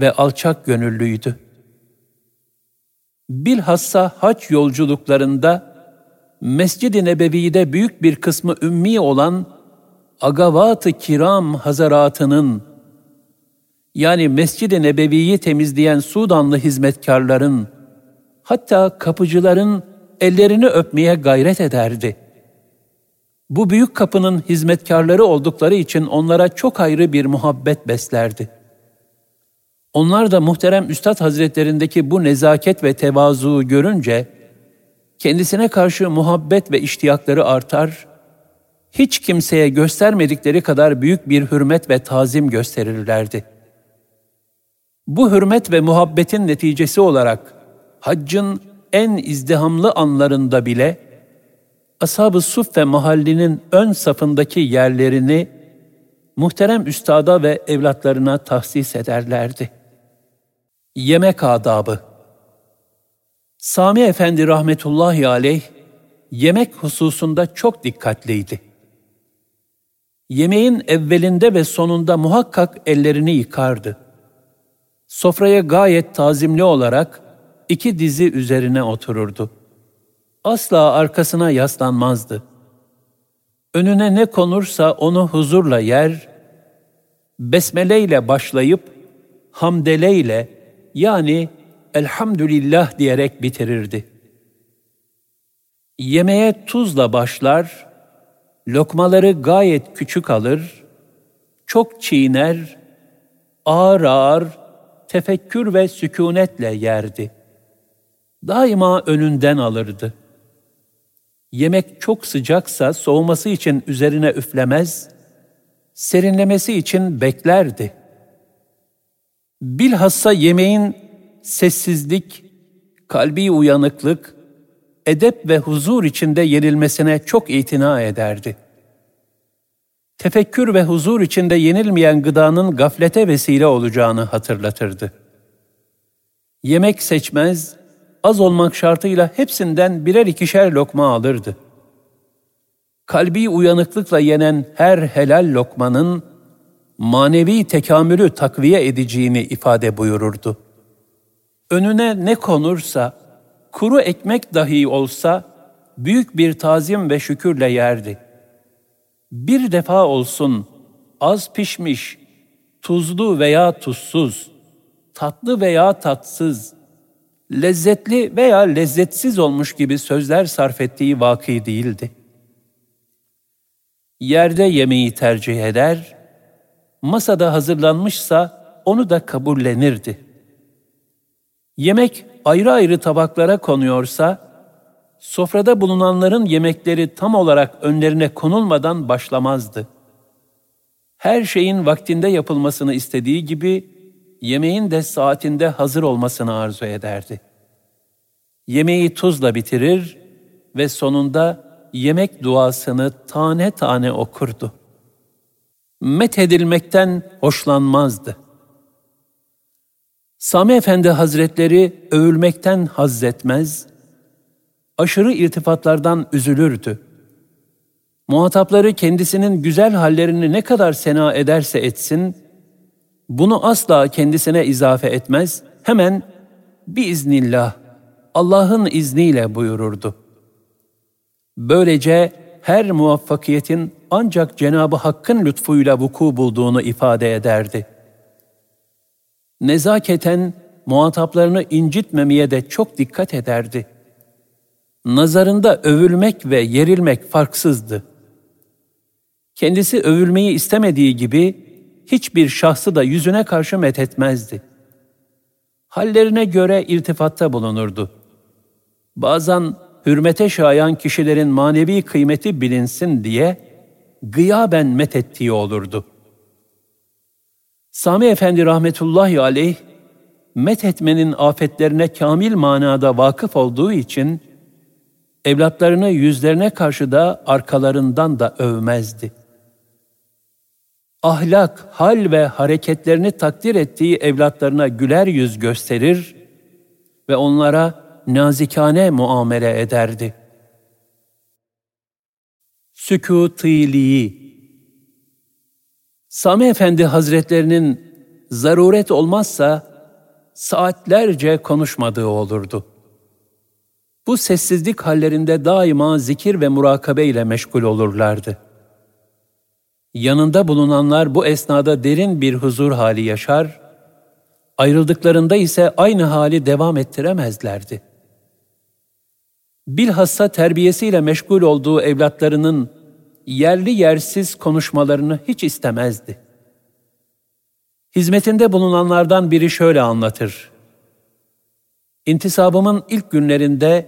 ve alçak gönüllüydü. Bilhassa haç yolculuklarında Mescid-i Nebevi'de büyük bir kısmı ümmi olan Agavat-ı Kiram Hazaratının yani Mescid-i Nebevi'yi temizleyen Sudanlı hizmetkarların hatta kapıcıların ellerini öpmeye gayret ederdi. Bu büyük kapının hizmetkarları oldukları için onlara çok ayrı bir muhabbet beslerdi. Onlar da muhterem Üstad Hazretlerindeki bu nezaket ve tevazuyu görünce kendisine karşı muhabbet ve iştiyakları artar, hiç kimseye göstermedikleri kadar büyük bir hürmet ve tazim gösterirlerdi. Bu hürmet ve muhabbetin neticesi olarak haccın en izdihamlı anlarında bile Ashab-ı Suffe mahallinin ön safındaki yerlerini muhterem üstada ve evlatlarına tahsis ederlerdi. Yemek adabı Sami Efendi rahmetullahi aleyh yemek hususunda çok dikkatliydi. Yemeğin evvelinde ve sonunda muhakkak ellerini yıkardı. Sofraya gayet tazimli olarak iki dizi üzerine otururdu. Asla arkasına yaslanmazdı. Önüne ne konursa onu huzurla yer, besmele ile başlayıp hamdele ile yani elhamdülillah diyerek bitirirdi. Yemeğe tuzla başlar, lokmaları gayet küçük alır, çok çiğner, ağır ağır tefekkür ve sükunetle yerdi.'' daima önünden alırdı. Yemek çok sıcaksa soğuması için üzerine üflemez, serinlemesi için beklerdi. Bilhassa yemeğin sessizlik, kalbi uyanıklık, edep ve huzur içinde yenilmesine çok itina ederdi. tefekkür ve huzur içinde yenilmeyen gıdanın gaflete vesile olacağını hatırlatırdı. Yemek seçmez, az olmak şartıyla hepsinden birer ikişer lokma alırdı. Kalbi uyanıklıkla yenen her helal lokmanın manevi tekamülü takviye edeceğini ifade buyururdu. Önüne ne konursa, kuru ekmek dahi olsa büyük bir tazim ve şükürle yerdi. Bir defa olsun az pişmiş, tuzlu veya tuzsuz, tatlı veya tatsız, lezzetli veya lezzetsiz olmuş gibi sözler sarf ettiği vaki değildi. Yerde yemeği tercih eder, masada hazırlanmışsa onu da kabullenirdi. Yemek ayrı ayrı tabaklara konuyorsa, sofrada bulunanların yemekleri tam olarak önlerine konulmadan başlamazdı. Her şeyin vaktinde yapılmasını istediği gibi, yemeğin de saatinde hazır olmasını arzu ederdi. Yemeği tuzla bitirir ve sonunda yemek duasını tane tane okurdu. Methedilmekten hoşlanmazdı. Sami Efendi Hazretleri övülmekten hazzetmez, aşırı irtifatlardan üzülürdü. Muhatapları kendisinin güzel hallerini ne kadar sena ederse etsin, bunu asla kendisine izafe etmez, hemen biiznillah, Allah'ın izniyle buyururdu. Böylece her muvaffakiyetin ancak Cenabı Hakk'ın lütfuyla vuku bulduğunu ifade ederdi. Nezaketen muhataplarını incitmemeye de çok dikkat ederdi. Nazarında övülmek ve yerilmek farksızdı. Kendisi övülmeyi istemediği gibi hiçbir şahsı da yüzüne karşı methetmezdi. Hallerine göre irtifatta bulunurdu. Bazen hürmete şayan kişilerin manevi kıymeti bilinsin diye gıyaben methettiği olurdu. Sami Efendi rahmetullahi aleyh, methetmenin afetlerine kamil manada vakıf olduğu için, evlatlarını yüzlerine karşı da arkalarından da övmezdi. Ahlak, hal ve hareketlerini takdir ettiği evlatlarına güler yüz gösterir ve onlara nazikane muamele ederdi. Sükûtiliği Sami Efendi Hazretlerinin zaruret olmazsa saatlerce konuşmadığı olurdu. Bu sessizlik hallerinde daima zikir ve murakabe ile meşgul olurlardı. Yanında bulunanlar bu esnada derin bir huzur hali yaşar, ayrıldıklarında ise aynı hali devam ettiremezlerdi bilhassa terbiyesiyle meşgul olduğu evlatlarının yerli yersiz konuşmalarını hiç istemezdi. Hizmetinde bulunanlardan biri şöyle anlatır. İntisabımın ilk günlerinde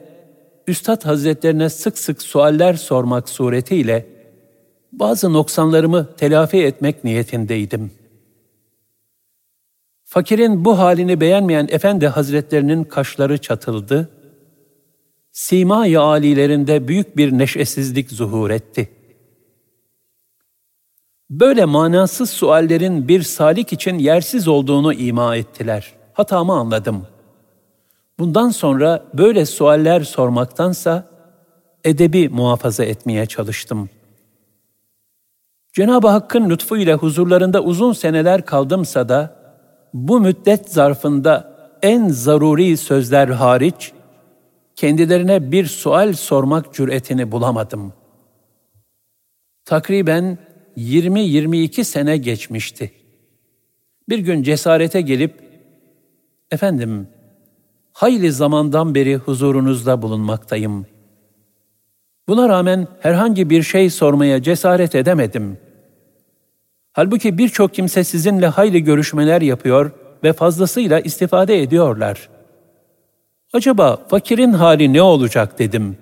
Üstad Hazretlerine sık sık sualler sormak suretiyle bazı noksanlarımı telafi etmek niyetindeydim. Fakirin bu halini beğenmeyen Efendi Hazretlerinin kaşları çatıldı Sima-i âlilerinde büyük bir neşesizlik zuhur etti. Böyle manasız suallerin bir salik için yersiz olduğunu ima ettiler. Hatamı anladım. Bundan sonra böyle sualler sormaktansa edebi muhafaza etmeye çalıştım. Cenab-ı Hakk'ın lütfu ile huzurlarında uzun seneler kaldımsa da bu müddet zarfında en zaruri sözler hariç kendilerine bir sual sormak cüretini bulamadım. Takriben 20-22 sene geçmişti. Bir gün cesarete gelip, efendim, hayli zamandan beri huzurunuzda bulunmaktayım. Buna rağmen herhangi bir şey sormaya cesaret edemedim. Halbuki birçok kimse sizinle hayli görüşmeler yapıyor ve fazlasıyla istifade ediyorlar. Acaba fakirin hali ne olacak dedim.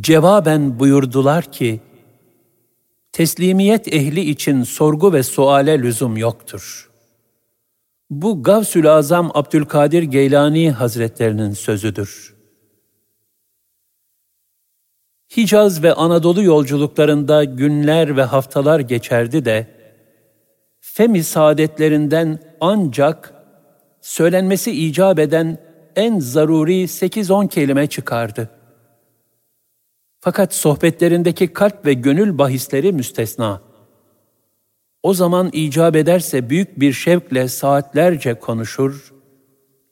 Cevaben buyurdular ki, teslimiyet ehli için sorgu ve suale lüzum yoktur. Bu Gavsül Azam Abdülkadir Geylani Hazretlerinin sözüdür. Hicaz ve Anadolu yolculuklarında günler ve haftalar geçerdi de, femi saadetlerinden ancak söylenmesi icap eden en zaruri 8-10 kelime çıkardı. Fakat sohbetlerindeki kalp ve gönül bahisleri müstesna. O zaman icap ederse büyük bir şevkle saatlerce konuşur,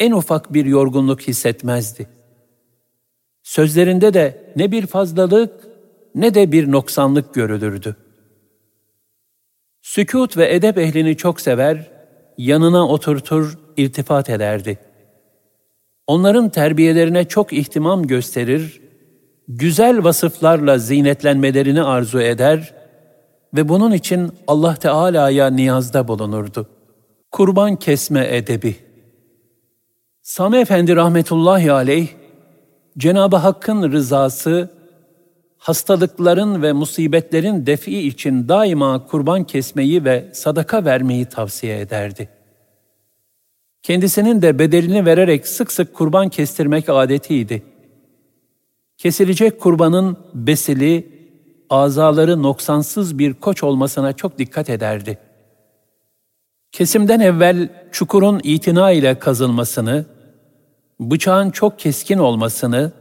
en ufak bir yorgunluk hissetmezdi. Sözlerinde de ne bir fazlalık ne de bir noksanlık görülürdü. Sükut ve edep ehlini çok sever, yanına oturtur, irtifat ederdi. Onların terbiyelerine çok ihtimam gösterir, güzel vasıflarla zinetlenmelerini arzu eder ve bunun için Allah Teala'ya niyazda bulunurdu. Kurban kesme edebi Sami Efendi rahmetullahi aleyh, Cenab-ı Hakk'ın rızası, hastalıkların ve musibetlerin defi için daima kurban kesmeyi ve sadaka vermeyi tavsiye ederdi. Kendisinin de bedelini vererek sık sık kurban kestirmek adetiydi. Kesilecek kurbanın besili, azaları noksansız bir koç olmasına çok dikkat ederdi. Kesimden evvel çukurun itina ile kazılmasını, bıçağın çok keskin olmasını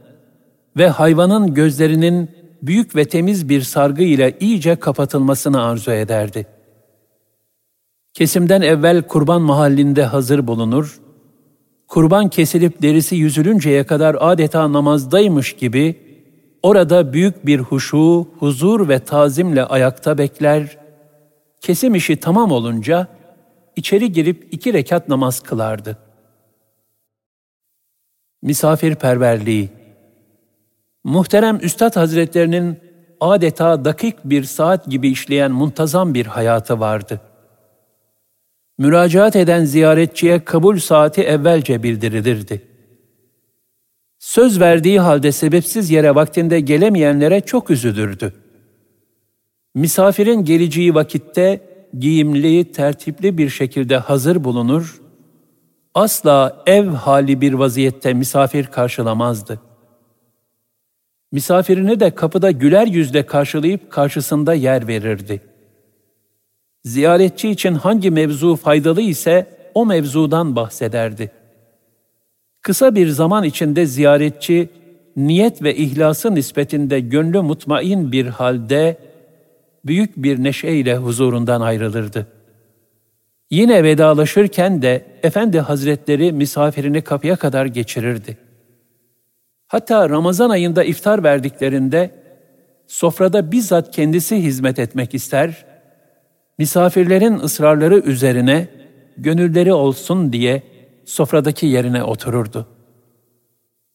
ve hayvanın gözlerinin büyük ve temiz bir sargı ile iyice kapatılmasını arzu ederdi. Kesimden evvel kurban mahallinde hazır bulunur, kurban kesilip derisi yüzülünceye kadar adeta namazdaymış gibi orada büyük bir huşu, huzur ve tazimle ayakta bekler, kesim işi tamam olunca içeri girip iki rekat namaz kılardı. Misafirperverliği Muhterem Üstad Hazretlerinin adeta dakik bir saat gibi işleyen muntazam bir hayatı vardı. Müracaat eden ziyaretçiye kabul saati evvelce bildirilirdi. Söz verdiği halde sebepsiz yere vaktinde gelemeyenlere çok üzülürdü. Misafirin geleceği vakitte giyimli, tertipli bir şekilde hazır bulunur, asla ev hali bir vaziyette misafir karşılamazdı. Misafirini de kapıda güler yüzle karşılayıp karşısında yer verirdi. Ziyaretçi için hangi mevzu faydalı ise o mevzudan bahsederdi. Kısa bir zaman içinde ziyaretçi niyet ve ihlası nispetinde gönlü mutmain bir halde büyük bir neşeyle huzurundan ayrılırdı. Yine vedalaşırken de Efendi Hazretleri misafirini kapıya kadar geçirirdi. Hatta Ramazan ayında iftar verdiklerinde sofrada bizzat kendisi hizmet etmek ister, misafirlerin ısrarları üzerine gönülleri olsun diye sofradaki yerine otururdu.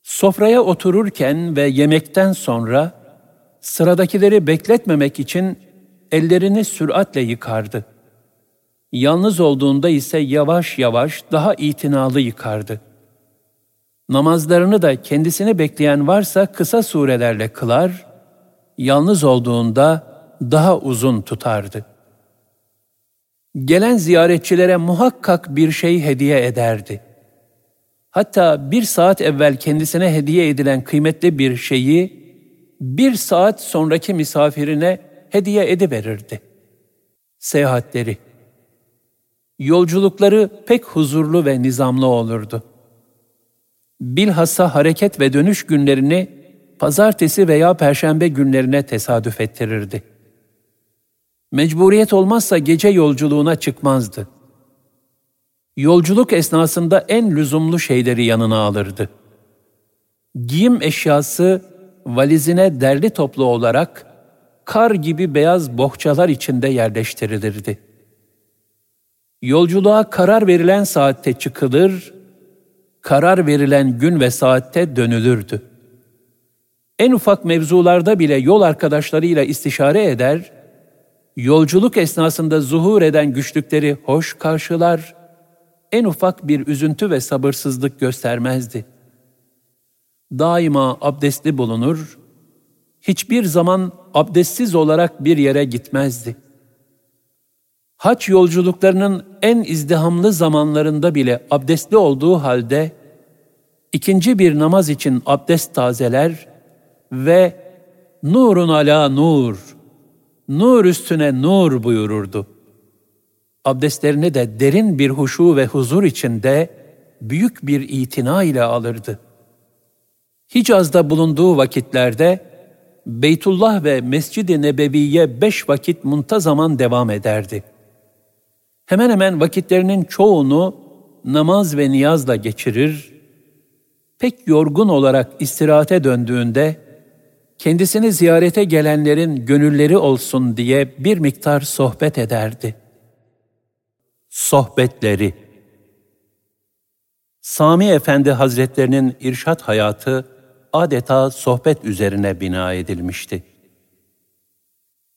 Sofraya otururken ve yemekten sonra sıradakileri bekletmemek için ellerini süratle yıkardı. Yalnız olduğunda ise yavaş yavaş daha itinalı yıkardı. Namazlarını da kendisini bekleyen varsa kısa surelerle kılar, yalnız olduğunda daha uzun tutardı. Gelen ziyaretçilere muhakkak bir şey hediye ederdi. Hatta bir saat evvel kendisine hediye edilen kıymetli bir şeyi bir saat sonraki misafirine hediye ediverirdi. Seyahatleri Yolculukları pek huzurlu ve nizamlı olurdu. Bilhassa hareket ve dönüş günlerini pazartesi veya perşembe günlerine tesadüf ettirirdi. Mecburiyet olmazsa gece yolculuğuna çıkmazdı. Yolculuk esnasında en lüzumlu şeyleri yanına alırdı. Giyim eşyası valizine derli toplu olarak kar gibi beyaz bohçalar içinde yerleştirilirdi. Yolculuğa karar verilen saatte çıkılır, karar verilen gün ve saatte dönülürdü. En ufak mevzularda bile yol arkadaşlarıyla istişare eder, yolculuk esnasında zuhur eden güçlükleri hoş karşılar, en ufak bir üzüntü ve sabırsızlık göstermezdi. Daima abdestli bulunur, hiçbir zaman abdestsiz olarak bir yere gitmezdi. Haç yolculuklarının en izdihamlı zamanlarında bile abdestli olduğu halde ikinci bir namaz için abdest tazeler ve nurun ala nur, nur üstüne nur buyururdu. Abdestlerini de derin bir huşu ve huzur içinde büyük bir itina ile alırdı. Hicaz'da bulunduğu vakitlerde Beytullah ve Mescid-i Nebevi'ye beş vakit muntazaman devam ederdi. Hemen hemen vakitlerinin çoğunu namaz ve niyazla geçirir, pek yorgun olarak istirahate döndüğünde, kendisini ziyarete gelenlerin gönülleri olsun diye bir miktar sohbet ederdi. Sohbetleri Sami Efendi Hazretlerinin irşat hayatı adeta sohbet üzerine bina edilmişti.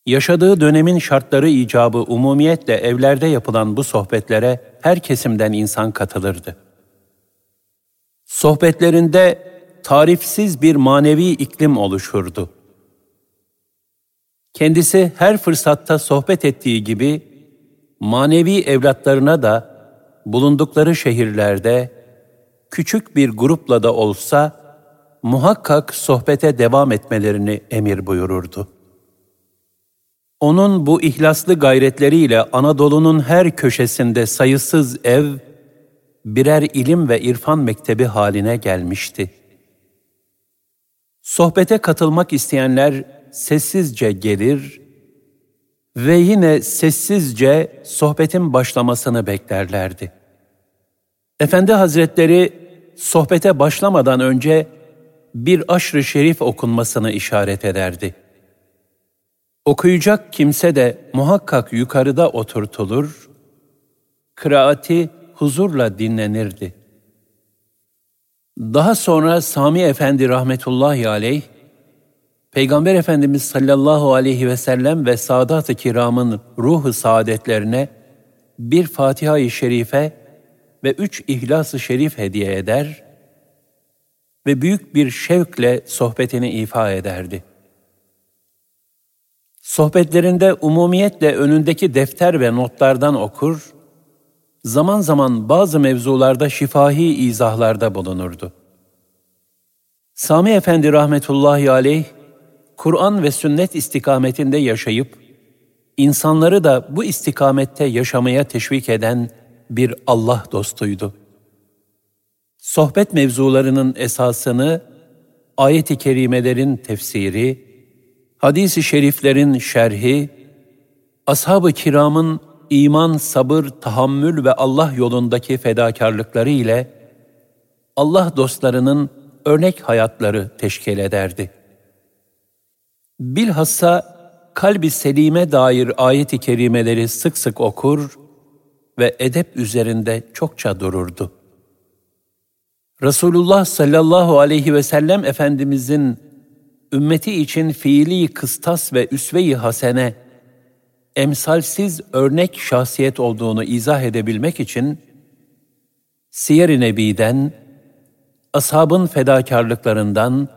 Yaşadığı dönemin şartları icabı umumiyetle evlerde yapılan bu sohbetlere her kesimden insan katılırdı. Sohbetlerinde tarifsiz bir manevi iklim oluşurdu. Kendisi her fırsatta sohbet ettiği gibi manevi evlatlarına da bulundukları şehirlerde küçük bir grupla da olsa muhakkak sohbete devam etmelerini emir buyururdu. Onun bu ihlaslı gayretleriyle Anadolu'nun her köşesinde sayısız ev, birer ilim ve irfan mektebi haline gelmişti. Sohbete katılmak isteyenler sessizce gelir ve yine sessizce sohbetin başlamasını beklerlerdi. Efendi Hazretleri sohbete başlamadan önce bir aşrı şerif okunmasını işaret ederdi. Okuyacak kimse de muhakkak yukarıda oturtulur, kıraati huzurla dinlenirdi. Daha sonra Sami Efendi rahmetullahi aleyh, Peygamber Efendimiz sallallahu aleyhi ve sellem ve Sadat-ı Kiram'ın ruhu saadetlerine bir Fatiha-i Şerife ve üç İhlas-ı Şerif hediye eder ve büyük bir şevkle sohbetini ifa ederdi. Sohbetlerinde umumiyetle önündeki defter ve notlardan okur, zaman zaman bazı mevzularda şifahi izahlarda bulunurdu. Sami Efendi rahmetullahi aleyh, Kur'an ve sünnet istikametinde yaşayıp, insanları da bu istikamette yaşamaya teşvik eden bir Allah dostuydu. Sohbet mevzularının esasını ayet-i kerimelerin tefsiri, hadis-i şeriflerin şerhi, ashab-ı kiramın iman, sabır, tahammül ve Allah yolundaki fedakarlıkları ile Allah dostlarının örnek hayatları teşkil ederdi. Bilhassa kalbi selime dair ayet-i kerimeleri sık sık okur ve edep üzerinde çokça dururdu. Resulullah sallallahu aleyhi ve sellem Efendimizin ümmeti için fiili kıstas ve üsve-i hasene, emsalsiz örnek şahsiyet olduğunu izah edebilmek için, Siyer-i Nebi'den, ashabın fedakarlıklarından,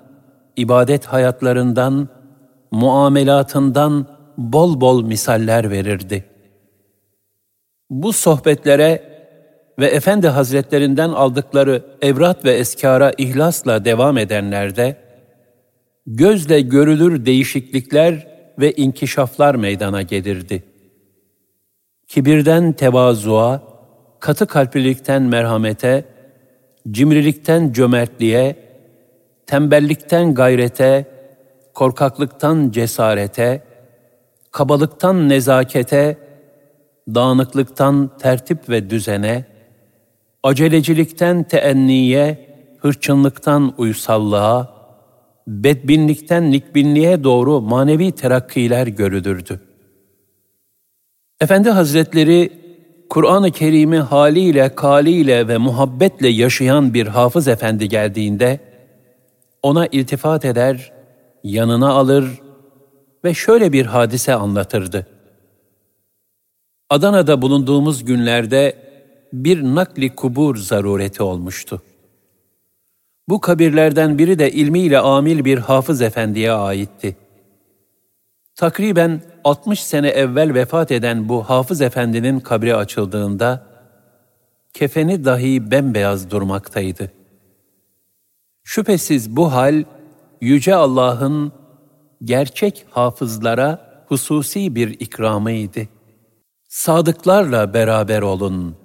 ibadet hayatlarından, muamelatından bol bol misaller verirdi. Bu sohbetlere ve Efendi Hazretlerinden aldıkları evrat ve eskara ihlasla devam edenlerde, gözle görülür değişiklikler ve inkişaflar meydana gelirdi. Kibirden tevazuğa, katı kalplilikten merhamete, cimrilikten cömertliğe, tembellikten gayrete, korkaklıktan cesarete, kabalıktan nezakete, dağınıklıktan tertip ve düzene, acelecilikten teenniye, hırçınlıktan uysallığa, bedbinlikten nikbinliğe doğru manevi terakkiler görülürdü. Efendi Hazretleri, Kur'an-ı Kerim'i haliyle, kaliyle ve muhabbetle yaşayan bir hafız efendi geldiğinde, ona iltifat eder, yanına alır ve şöyle bir hadise anlatırdı. Adana'da bulunduğumuz günlerde bir nakli kubur zarureti olmuştu. Bu kabirlerden biri de ilmiyle amil bir hafız efendiye aitti. Takriben 60 sene evvel vefat eden bu hafız efendinin kabri açıldığında, kefeni dahi bembeyaz durmaktaydı. Şüphesiz bu hal, Yüce Allah'ın gerçek hafızlara hususi bir ikramıydı. Sadıklarla beraber olun.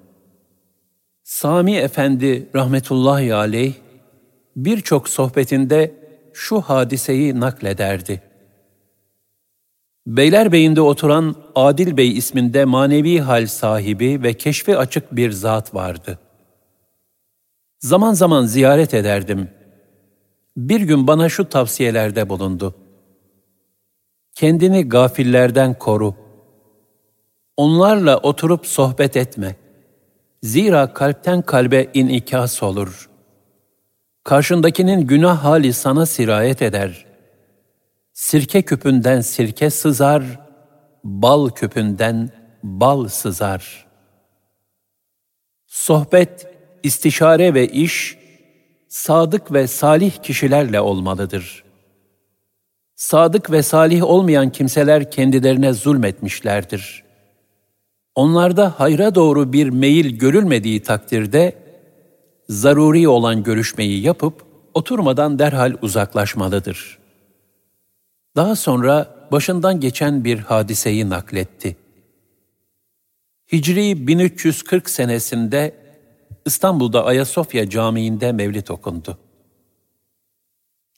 Sami Efendi rahmetullahi aleyh birçok sohbetinde şu hadiseyi naklederdi. Beylerbeyi'nde oturan Adil Bey isminde manevi hal sahibi ve keşfi açık bir zat vardı. Zaman zaman ziyaret ederdim. Bir gün bana şu tavsiyelerde bulundu. Kendini gafillerden koru. Onlarla oturup sohbet etme. Zira kalpten kalbe inikas olur. Karşındakinin günah hali sana sirayet eder. Sirke küpünden sirke sızar, bal küpünden bal sızar. Sohbet, istişare ve iş, sadık ve salih kişilerle olmalıdır. Sadık ve salih olmayan kimseler kendilerine zulmetmişlerdir. Onlarda hayra doğru bir meyil görülmediği takdirde, zaruri olan görüşmeyi yapıp, oturmadan derhal uzaklaşmalıdır. Daha sonra başından geçen bir hadiseyi nakletti. Hicri 1340 senesinde İstanbul'da Ayasofya Camii'nde mevlit okundu.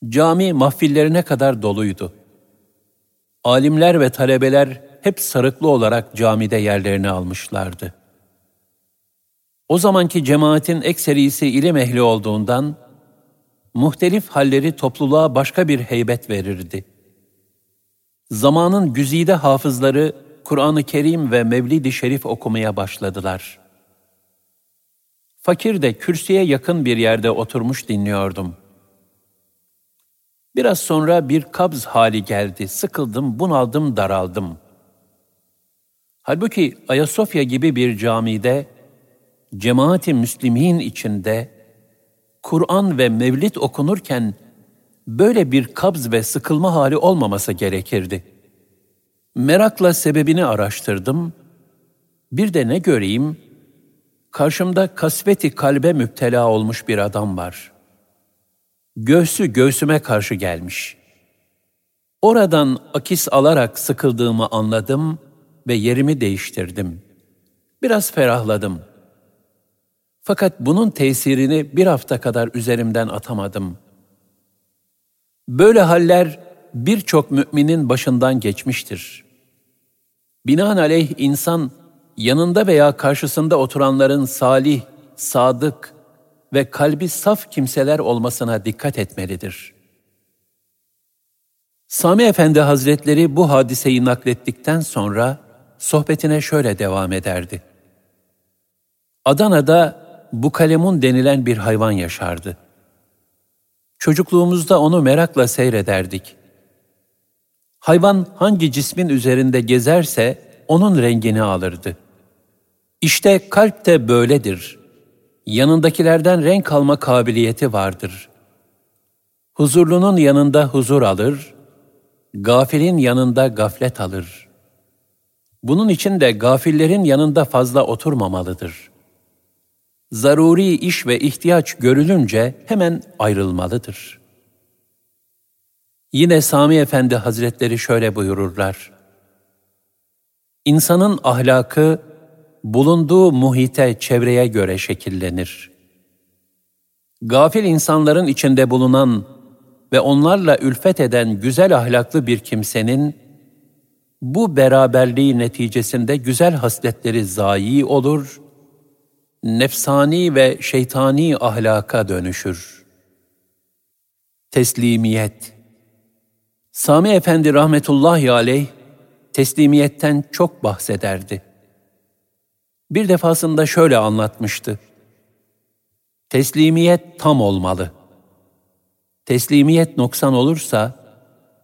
Cami mahfillerine kadar doluydu. Alimler ve talebeler hep sarıklı olarak camide yerlerini almışlardı. O zamanki cemaatin ekserisi ilim ehli olduğundan, muhtelif halleri topluluğa başka bir heybet verirdi. Zamanın güzide hafızları Kur'an-ı Kerim ve Mevlid-i Şerif okumaya başladılar. Fakir de kürsüye yakın bir yerde oturmuş dinliyordum. Biraz sonra bir kabz hali geldi. Sıkıldım, bunaldım, daraldım. Halbuki Ayasofya gibi bir camide, cemaati müslimin içinde, Kur'an ve Mevlid okunurken böyle bir kabz ve sıkılma hali olmaması gerekirdi. Merakla sebebini araştırdım. Bir de ne göreyim? Karşımda kasveti kalbe müptela olmuş bir adam var. Göğsü göğsüme karşı gelmiş. Oradan akis alarak sıkıldığımı anladım ve yerimi değiştirdim. Biraz ferahladım. Fakat bunun tesirini bir hafta kadar üzerimden atamadım.'' Böyle haller birçok müminin başından geçmiştir. Binaenaleyh insan yanında veya karşısında oturanların salih, sadık ve kalbi saf kimseler olmasına dikkat etmelidir. Sami Efendi Hazretleri bu hadiseyi naklettikten sonra sohbetine şöyle devam ederdi. Adana'da bukalemun denilen bir hayvan yaşardı. Çocukluğumuzda onu merakla seyrederdik. Hayvan hangi cismin üzerinde gezerse onun rengini alırdı. İşte kalp de böyledir. Yanındakilerden renk alma kabiliyeti vardır. Huzurlunun yanında huzur alır, gafilin yanında gaflet alır. Bunun için de gafillerin yanında fazla oturmamalıdır.'' Zaruri iş ve ihtiyaç görülünce hemen ayrılmalıdır. Yine Sami Efendi Hazretleri şöyle buyururlar. İnsanın ahlakı bulunduğu muhite, çevreye göre şekillenir. Gafil insanların içinde bulunan ve onlarla ülfet eden güzel ahlaklı bir kimsenin bu beraberliği neticesinde güzel hasletleri zayi olur nefsani ve şeytani ahlaka dönüşür. Teslimiyet Sami Efendi rahmetullahi aleyh teslimiyetten çok bahsederdi. Bir defasında şöyle anlatmıştı. Teslimiyet tam olmalı. Teslimiyet noksan olursa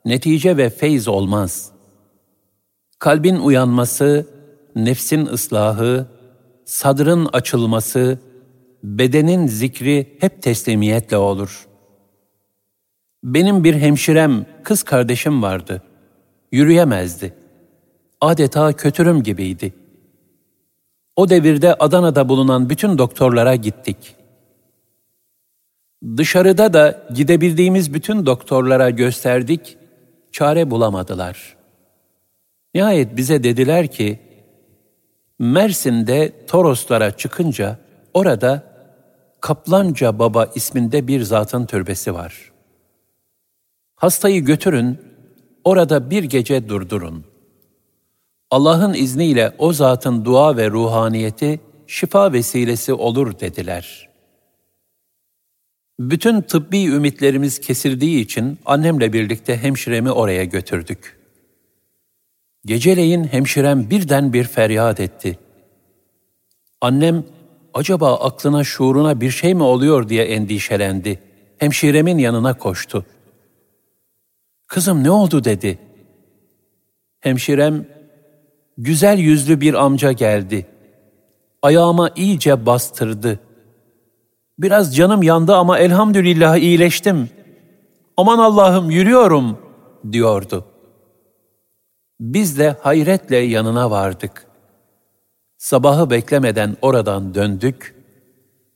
netice ve feyz olmaz. Kalbin uyanması, nefsin ıslahı, sadrın açılması, bedenin zikri hep teslimiyetle olur. Benim bir hemşirem, kız kardeşim vardı. Yürüyemezdi. Adeta kötürüm gibiydi. O devirde Adana'da bulunan bütün doktorlara gittik. Dışarıda da gidebildiğimiz bütün doktorlara gösterdik çare bulamadılar. Nihayet bize dediler ki, Mersin'de Toroslara çıkınca orada Kaplanca Baba isminde bir zatın türbesi var. Hastayı götürün, orada bir gece durdurun. Allah'ın izniyle o zatın dua ve ruhaniyeti şifa vesilesi olur dediler. Bütün tıbbi ümitlerimiz kesildiği için annemle birlikte hemşiremi oraya götürdük. Geceleyin hemşirem birden bir feryat etti. Annem acaba aklına şuuruna bir şey mi oluyor diye endişelendi. Hemşiremin yanına koştu. Kızım ne oldu dedi. Hemşirem, güzel yüzlü bir amca geldi. Ayağıma iyice bastırdı. Biraz canım yandı ama elhamdülillah iyileştim. Aman Allah'ım yürüyorum diyordu. Biz de hayretle yanına vardık. Sabahı beklemeden oradan döndük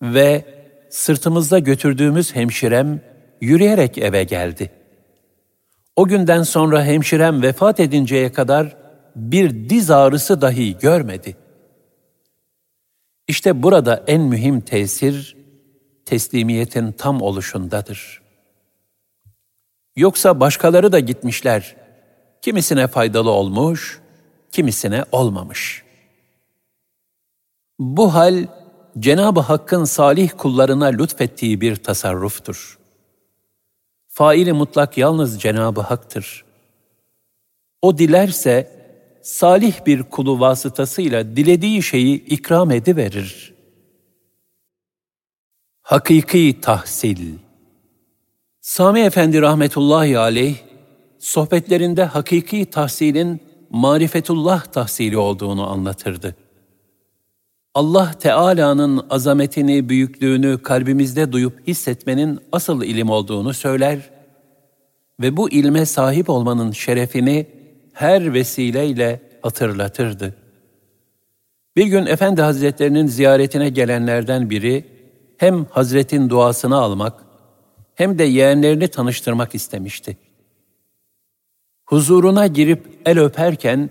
ve sırtımızda götürdüğümüz hemşirem yürüyerek eve geldi. O günden sonra hemşirem vefat edinceye kadar bir diz ağrısı dahi görmedi. İşte burada en mühim tesir teslimiyetin tam oluşundadır. Yoksa başkaları da gitmişler. Kimisine faydalı olmuş, kimisine olmamış.'' Bu hal Cenab-ı Hakk'ın salih kullarına lütfettiği bir tasarruftur. Faili mutlak yalnız Cenab-ı Hak'tır. O dilerse salih bir kulu vasıtasıyla dilediği şeyi ikram ediverir. Hakiki tahsil Sami Efendi rahmetullahi aleyh, sohbetlerinde hakiki tahsilin marifetullah tahsili olduğunu anlatırdı. Allah Teala'nın azametini, büyüklüğünü kalbimizde duyup hissetmenin asıl ilim olduğunu söyler ve bu ilme sahip olmanın şerefini her vesileyle hatırlatırdı. Bir gün Efendi Hazretlerinin ziyaretine gelenlerden biri hem Hazretin duasını almak hem de yeğenlerini tanıştırmak istemişti. Huzuruna girip el öperken,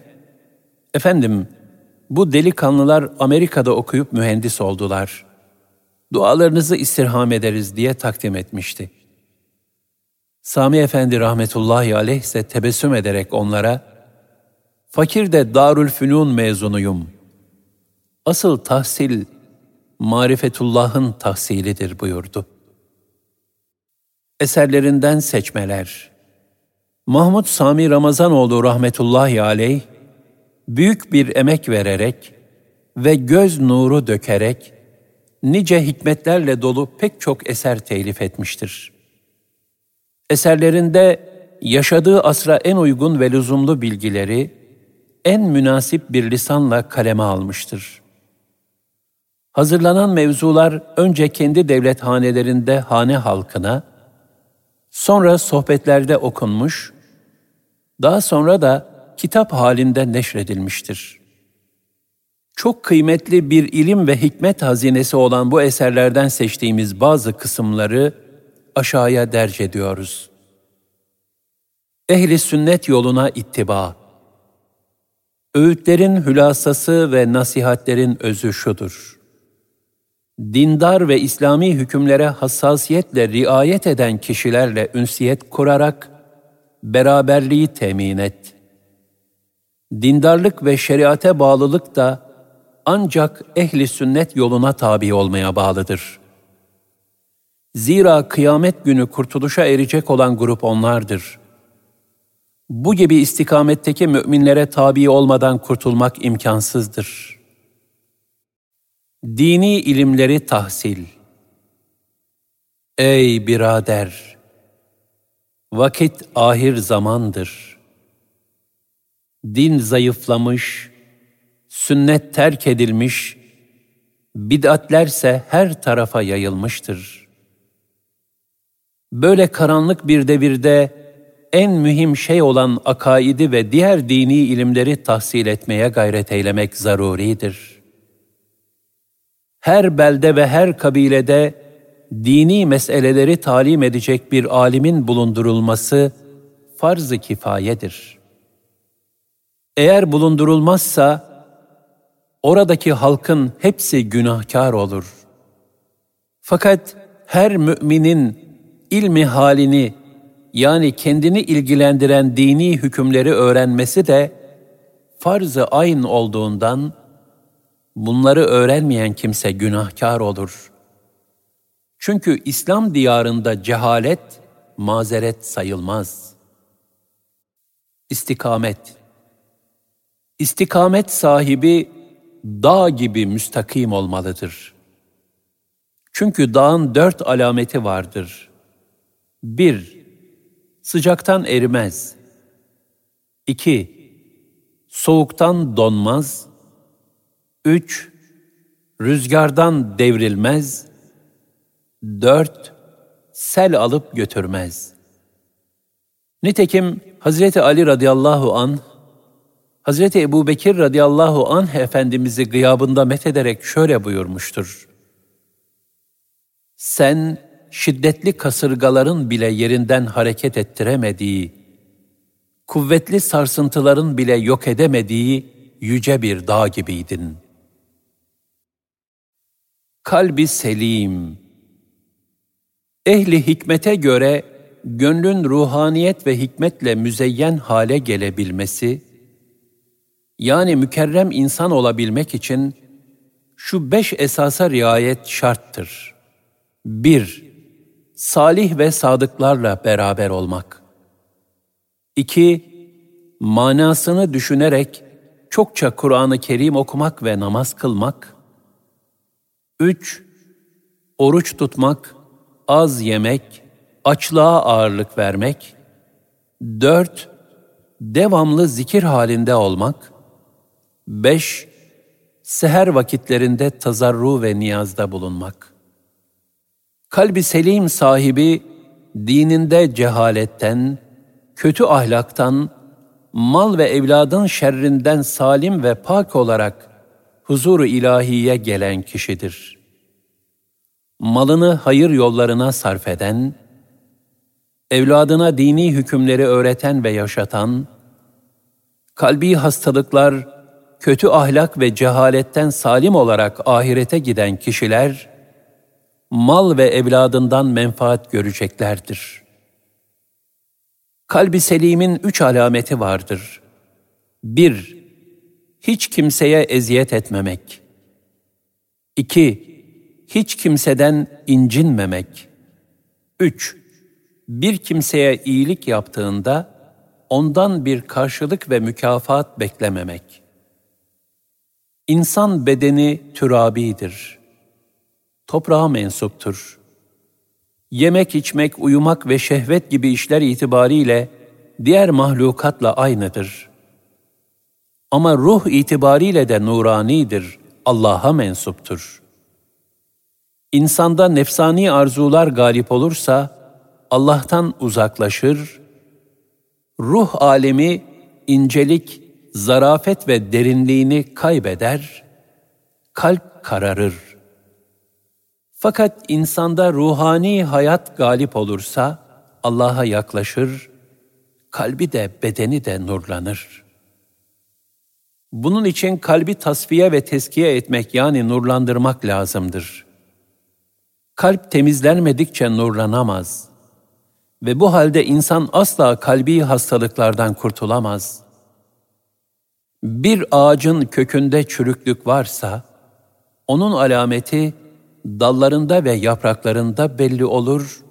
efendim bu delikanlılar Amerika'da okuyup mühendis oldular. Dualarınızı istirham ederiz diye takdim etmişti. Sami Efendi rahmetullahi aleyh ise tebessüm ederek onlara, fakir de Darül Fünun mezunuyum. Asıl tahsil, marifetullahın tahsilidir buyurdu. Eserlerinden seçmeler Mahmud Sami Ramazanoğlu rahmetullahi aleyh, büyük bir emek vererek ve göz nuru dökerek nice hikmetlerle dolu pek çok eser telif etmiştir. Eserlerinde yaşadığı asra en uygun ve lüzumlu bilgileri en münasip bir lisanla kaleme almıştır. Hazırlanan mevzular önce kendi devlet hanelerinde hane halkına, sonra sohbetlerde okunmuş, daha sonra da kitap halinde neşredilmiştir. Çok kıymetli bir ilim ve hikmet hazinesi olan bu eserlerden seçtiğimiz bazı kısımları aşağıya derc ediyoruz. Ehli sünnet yoluna ittiba. Öğütlerin hülasası ve nasihatlerin özü şudur. Dindar ve İslami hükümlere hassasiyetle riayet eden kişilerle ünsiyet kurarak beraberliği temin et dindarlık ve şeriate bağlılık da ancak ehli sünnet yoluna tabi olmaya bağlıdır. Zira kıyamet günü kurtuluşa erecek olan grup onlardır. Bu gibi istikametteki müminlere tabi olmadan kurtulmak imkansızdır. Dini ilimleri tahsil Ey birader! Vakit ahir zamandır.'' din zayıflamış, sünnet terk edilmiş, bid'atlerse her tarafa yayılmıştır. Böyle karanlık bir devirde en mühim şey olan akaidi ve diğer dini ilimleri tahsil etmeye gayret eylemek zaruridir. Her belde ve her kabilede dini meseleleri talim edecek bir alimin bulundurulması farz-ı kifayedir. Eğer bulundurulmazsa, oradaki halkın hepsi günahkar olur. Fakat her müminin ilmi halini yani kendini ilgilendiren dini hükümleri öğrenmesi de farz-ı ayn olduğundan bunları öğrenmeyen kimse günahkar olur. Çünkü İslam diyarında cehalet mazeret sayılmaz. İstikamet İstikamet sahibi dağ gibi müstakim olmalıdır. Çünkü dağın dört alameti vardır. Bir, sıcaktan erimez. İki, soğuktan donmaz. Üç, rüzgardan devrilmez. Dört, sel alıp götürmez. Nitekim Hazreti Ali radıyallahu an Hazreti Ebu Bekir radıyallahu anh Efendimiz'i gıyabında methederek şöyle buyurmuştur. Sen şiddetli kasırgaların bile yerinden hareket ettiremediği, kuvvetli sarsıntıların bile yok edemediği yüce bir dağ gibiydin. Kalbi selim. Ehli hikmete göre gönlün ruhaniyet ve hikmetle müzeyyen hale gelebilmesi, yani mükerrem insan olabilmek için şu beş esasa riayet şarttır. 1. Salih ve sadıklarla beraber olmak. 2. Manasını düşünerek çokça Kur'an-ı Kerim okumak ve namaz kılmak. 3. Oruç tutmak, az yemek, açlığa ağırlık vermek. 4. Devamlı zikir halinde olmak. 5. Seher vakitlerinde tazarru ve niyazda bulunmak. Kalbi selim sahibi, dininde cehaletten, kötü ahlaktan, mal ve evladın şerrinden salim ve pak olarak huzuru ilahiye gelen kişidir. Malını hayır yollarına sarf eden, evladına dini hükümleri öğreten ve yaşatan, kalbi hastalıklar, kötü ahlak ve cehaletten salim olarak ahirete giden kişiler, mal ve evladından menfaat göreceklerdir. Kalbi selimin üç alameti vardır. Bir, hiç kimseye eziyet etmemek. İki, hiç kimseden incinmemek. Üç, bir kimseye iyilik yaptığında ondan bir karşılık ve mükafat beklememek. İnsan bedeni türabidir. Toprağa mensuptur. Yemek, içmek, uyumak ve şehvet gibi işler itibariyle diğer mahlukatla aynıdır. Ama ruh itibariyle de nuranidir, Allah'a mensuptur. İnsanda nefsani arzular galip olursa, Allah'tan uzaklaşır, ruh alemi incelik, zarafet ve derinliğini kaybeder, kalp kararır. Fakat insanda ruhani hayat galip olursa Allah'a yaklaşır, kalbi de bedeni de nurlanır. Bunun için kalbi tasfiye ve teskiye etmek yani nurlandırmak lazımdır. Kalp temizlenmedikçe nurlanamaz ve bu halde insan asla kalbi hastalıklardan kurtulamaz.'' Bir ağacın kökünde çürüklük varsa, onun alameti dallarında ve yapraklarında belli olur,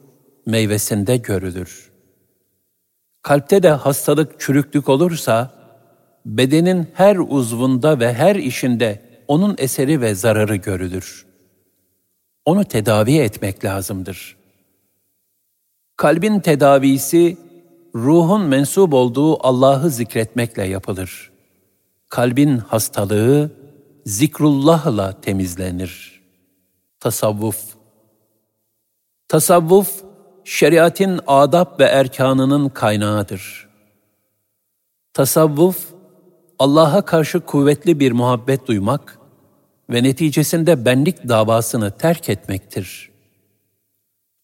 meyvesinde görülür. Kalpte de hastalık, çürüklük olursa, bedenin her uzvunda ve her işinde onun eseri ve zararı görülür. Onu tedavi etmek lazımdır. Kalbin tedavisi, ruhun mensup olduğu Allah'ı zikretmekle yapılır.'' kalbin hastalığı zikrullahla temizlenir. Tasavvuf Tasavvuf, şeriatin adab ve erkanının kaynağıdır. Tasavvuf, Allah'a karşı kuvvetli bir muhabbet duymak ve neticesinde benlik davasını terk etmektir.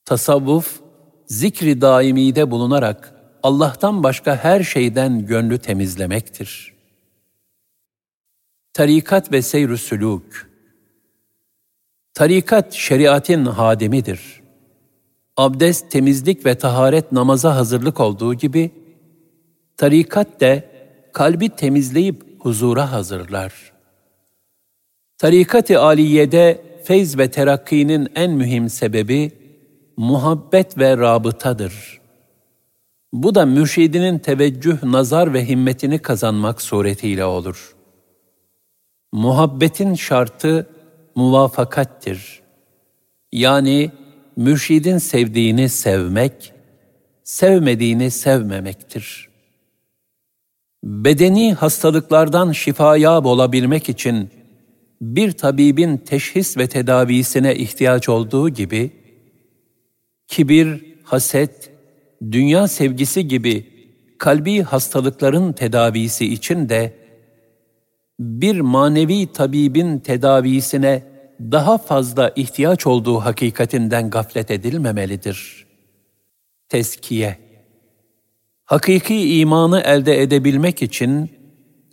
Tasavvuf, zikri daimide bulunarak Allah'tan başka her şeyden gönlü temizlemektir. Tarikat ve seyr sülûk Tarikat şeriatin hadimidir. Abdest, temizlik ve taharet namaza hazırlık olduğu gibi, tarikat de kalbi temizleyip huzura hazırlar. Tarikat-ı aliyede feyz ve terakkinin en mühim sebebi muhabbet ve rabıtadır. Bu da mürşidinin teveccüh, nazar ve himmetini kazanmak suretiyle olur. Muhabbetin şartı muvafakattir. Yani mürşidin sevdiğini sevmek, sevmediğini sevmemektir. Bedeni hastalıklardan şifaya olabilmek için bir tabibin teşhis ve tedavisine ihtiyaç olduğu gibi, kibir, haset, dünya sevgisi gibi kalbi hastalıkların tedavisi için de bir manevi tabibin tedavisine daha fazla ihtiyaç olduğu hakikatinden gaflet edilmemelidir. Teskiye Hakiki imanı elde edebilmek için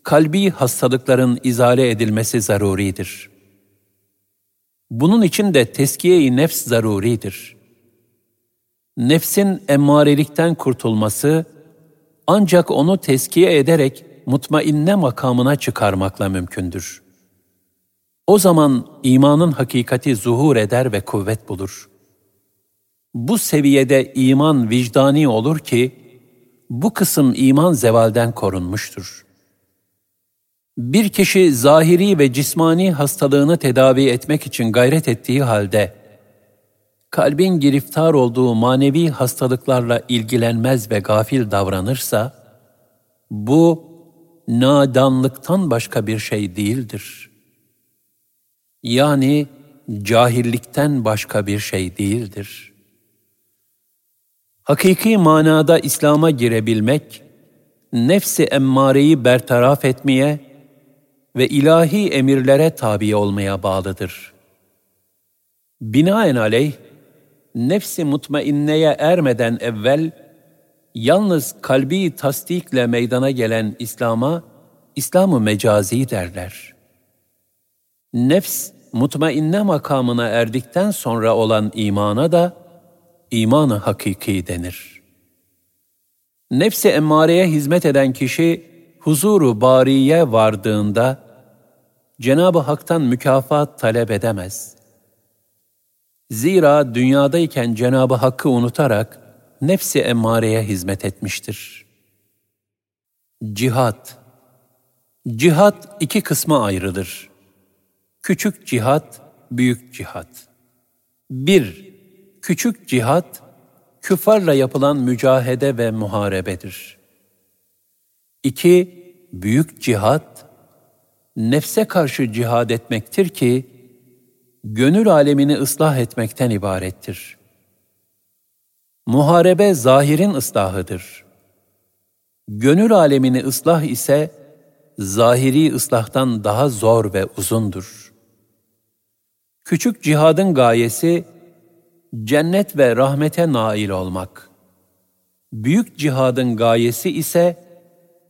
kalbi hastalıkların izale edilmesi zaruridir. Bunun için de teskiye-i nefs zaruridir. Nefsin emmarelikten kurtulması ancak onu teskiye ederek mutmainne makamına çıkarmakla mümkündür. O zaman imanın hakikati zuhur eder ve kuvvet bulur. Bu seviyede iman vicdani olur ki, bu kısım iman zevalden korunmuştur. Bir kişi zahiri ve cismani hastalığını tedavi etmek için gayret ettiği halde, kalbin giriftar olduğu manevi hastalıklarla ilgilenmez ve gafil davranırsa, bu nadanlıktan başka bir şey değildir. Yani cahillikten başka bir şey değildir. Hakiki manada İslam'a girebilmek, nefsi emmareyi bertaraf etmeye ve ilahi emirlere tabi olmaya bağlıdır. Binaenaleyh, nefsi mutmainneye ermeden evvel, yalnız kalbi tasdikle meydana gelen İslam'a, İslam-ı mecazi derler. Nefs, mutmainne makamına erdikten sonra olan imana da, imanı hakiki denir. Nefsi emmareye hizmet eden kişi, huzuru bariye vardığında, Cenab-ı Hak'tan mükafat talep edemez. Zira dünyadayken Cenab-ı Hakk'ı unutarak nefsi emmareye hizmet etmiştir. Cihat Cihat iki kısma ayrılır. Küçük cihat, büyük cihat. Bir, küçük cihat, küffarla yapılan mücahede ve muharebedir. İki, büyük cihat, nefse karşı cihad etmektir ki, gönül alemini ıslah etmekten ibarettir. Muharebe zahirin ıslahıdır. Gönül alemini ıslah ise, zahiri ıslahtan daha zor ve uzundur. Küçük cihadın gayesi, cennet ve rahmete nail olmak. Büyük cihadın gayesi ise,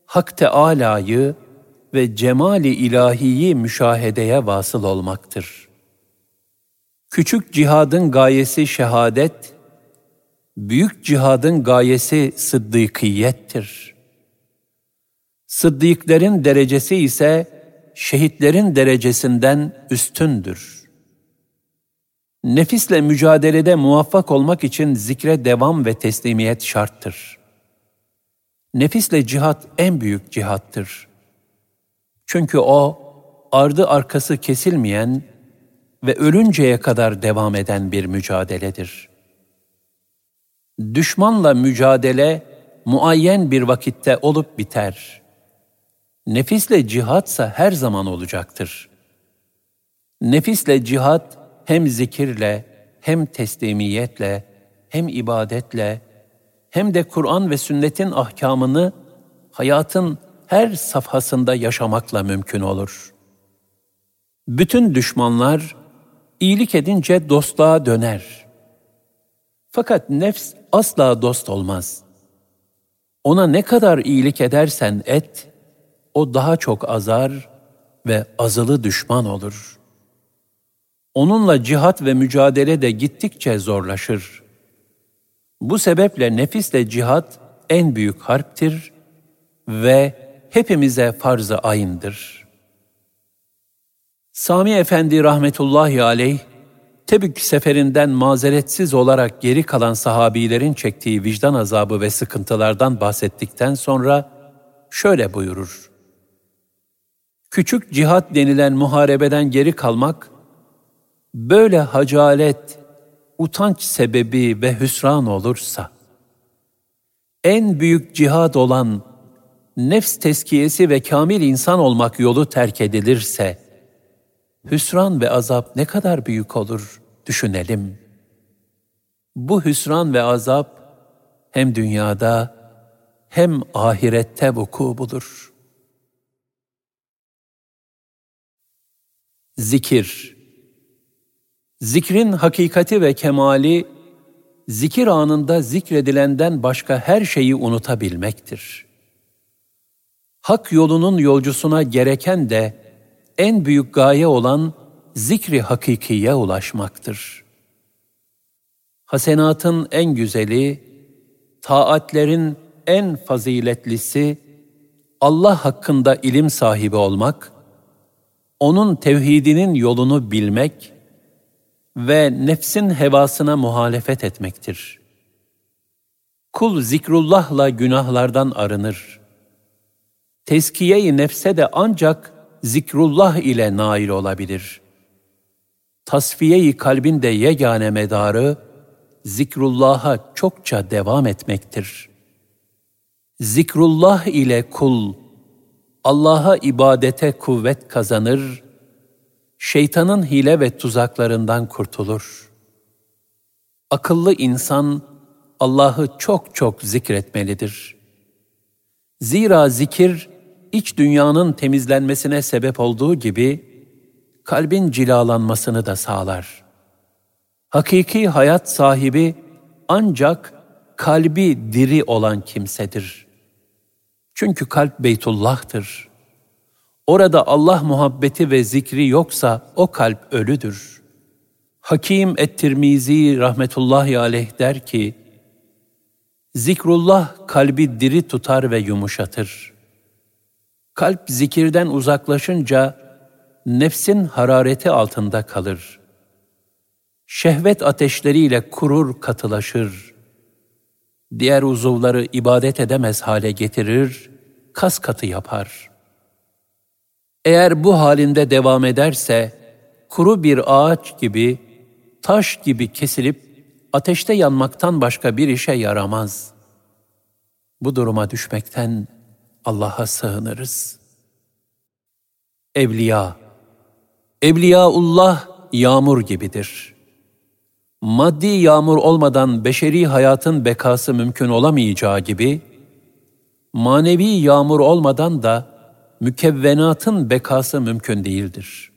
Hak Teâlâ'yı ve cemali ilahiyi müşahedeye vasıl olmaktır. Küçük cihadın gayesi şehadet, büyük cihadın gayesi sıddıkiyettir. Sıddıklerin derecesi ise şehitlerin derecesinden üstündür. Nefisle mücadelede muvaffak olmak için zikre devam ve teslimiyet şarttır. Nefisle cihat en büyük cihattır. Çünkü o, ardı arkası kesilmeyen ve ölünceye kadar devam eden bir mücadeledir. Düşmanla mücadele muayyen bir vakitte olup biter. Nefisle cihatsa her zaman olacaktır. Nefisle cihat hem zikirle, hem teslimiyetle, hem ibadetle, hem de Kur'an ve sünnetin ahkamını hayatın her safhasında yaşamakla mümkün olur. Bütün düşmanlar iyilik edince dostluğa döner. Fakat nefs asla dost olmaz. Ona ne kadar iyilik edersen et, o daha çok azar ve azılı düşman olur. Onunla cihat ve mücadele de gittikçe zorlaşır. Bu sebeple nefisle cihat en büyük harptir ve hepimize farz-ı ayındır. Sami Efendi rahmetullahi aleyh, Tebük seferinden mazeretsiz olarak geri kalan sahabilerin çektiği vicdan azabı ve sıkıntılardan bahsettikten sonra şöyle buyurur. Küçük cihat denilen muharebeden geri kalmak, böyle hacalet, utanç sebebi ve hüsran olursa, en büyük cihad olan nefs teskiyesi ve kamil insan olmak yolu terk edilirse, hüsran ve azap ne kadar büyük olur düşünelim. Bu hüsran ve azap hem dünyada hem ahirette vuku bulur. Zikir Zikrin hakikati ve kemali, zikir anında zikredilenden başka her şeyi unutabilmektir. Hak yolunun yolcusuna gereken de en büyük gaye olan zikri hakikiye ulaşmaktır. Hasenatın en güzeli, taatlerin en faziletlisi, Allah hakkında ilim sahibi olmak, onun tevhidinin yolunu bilmek ve nefsin hevasına muhalefet etmektir. Kul zikrullahla günahlardan arınır. Teskiye-i nefse de ancak zikrullah ile nail olabilir. Tasfiye-i kalbin de yegane medarı, zikrullah'a çokça devam etmektir. Zikrullah ile kul, Allah'a ibadete kuvvet kazanır, şeytanın hile ve tuzaklarından kurtulur. Akıllı insan Allah'ı çok çok zikretmelidir. Zira zikir, iç dünyanın temizlenmesine sebep olduğu gibi, kalbin cilalanmasını da sağlar. Hakiki hayat sahibi ancak kalbi diri olan kimsedir. Çünkü kalp Beytullah'tır. Orada Allah muhabbeti ve zikri yoksa o kalp ölüdür. Hakim et-Tirmizi rahmetullahi aleyh der ki, Zikrullah kalbi diri tutar ve yumuşatır. Kalp zikirden uzaklaşınca nefsin harareti altında kalır. Şehvet ateşleriyle kurur katılaşır. Diğer uzuvları ibadet edemez hale getirir, kas katı yapar. Eğer bu halinde devam ederse, kuru bir ağaç gibi, taş gibi kesilip ateşte yanmaktan başka bir işe yaramaz. Bu duruma düşmekten Allah'a sığınırız. Evliya Evliyaullah yağmur gibidir. Maddi yağmur olmadan beşeri hayatın bekası mümkün olamayacağı gibi, manevi yağmur olmadan da mükevvenatın bekası mümkün değildir.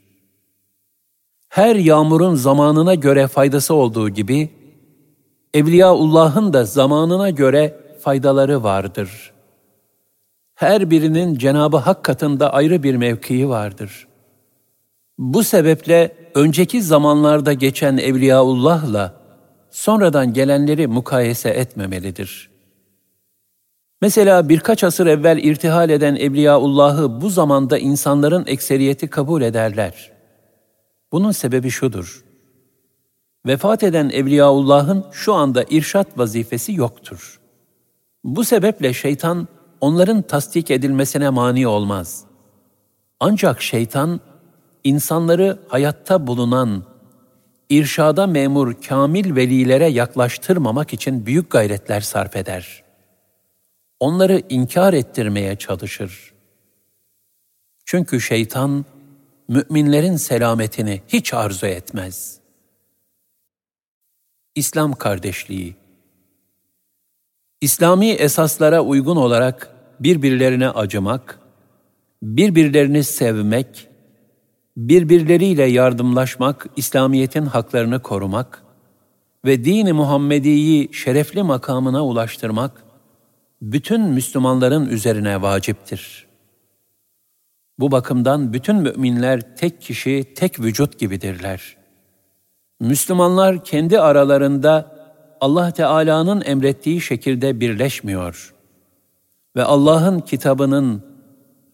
Her yağmurun zamanına göre faydası olduğu gibi, Evliyaullah'ın da zamanına göre faydaları vardır. Her birinin Cenabı Hak katında ayrı bir mevkii vardır. Bu sebeple önceki zamanlarda geçen Evliyaullah'la sonradan gelenleri mukayese etmemelidir. Mesela birkaç asır evvel irtihal eden Evliyaullah'ı bu zamanda insanların ekseriyeti kabul ederler. Bunun sebebi şudur. Vefat eden Evliyaullah'ın şu anda irşat vazifesi yoktur. Bu sebeple şeytan onların tasdik edilmesine mani olmaz. Ancak şeytan insanları hayatta bulunan, irşada memur kamil velilere yaklaştırmamak için büyük gayretler sarf eder. Onları inkar ettirmeye çalışır. Çünkü şeytan, müminlerin selametini hiç arzu etmez. İslam kardeşliği İslami esaslara uygun olarak birbirlerine acımak, birbirlerini sevmek, birbirleriyle yardımlaşmak, İslamiyet'in haklarını korumak ve dini Muhammedi'yi şerefli makamına ulaştırmak, bütün Müslümanların üzerine vaciptir. Bu bakımdan bütün müminler tek kişi, tek vücut gibidirler. Müslümanlar kendi aralarında Allah Teala'nın emrettiği şekilde birleşmiyor ve Allah'ın kitabının,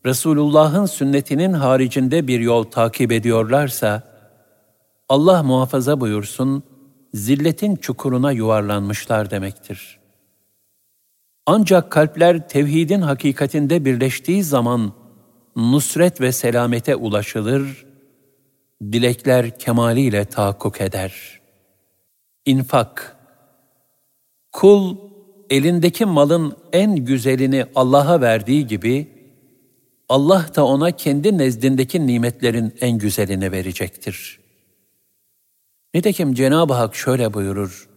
Resulullah'ın sünnetinin haricinde bir yol takip ediyorlarsa, Allah muhafaza buyursun, zilletin çukuruna yuvarlanmışlar demektir. Ancak kalpler tevhidin hakikatinde birleştiği zaman nusret ve selamete ulaşılır, dilekler kemaliyle tahakkuk eder. İnfak Kul, elindeki malın en güzelini Allah'a verdiği gibi, Allah da ona kendi nezdindeki nimetlerin en güzelini verecektir. Nitekim Cenab-ı Hak şöyle buyurur,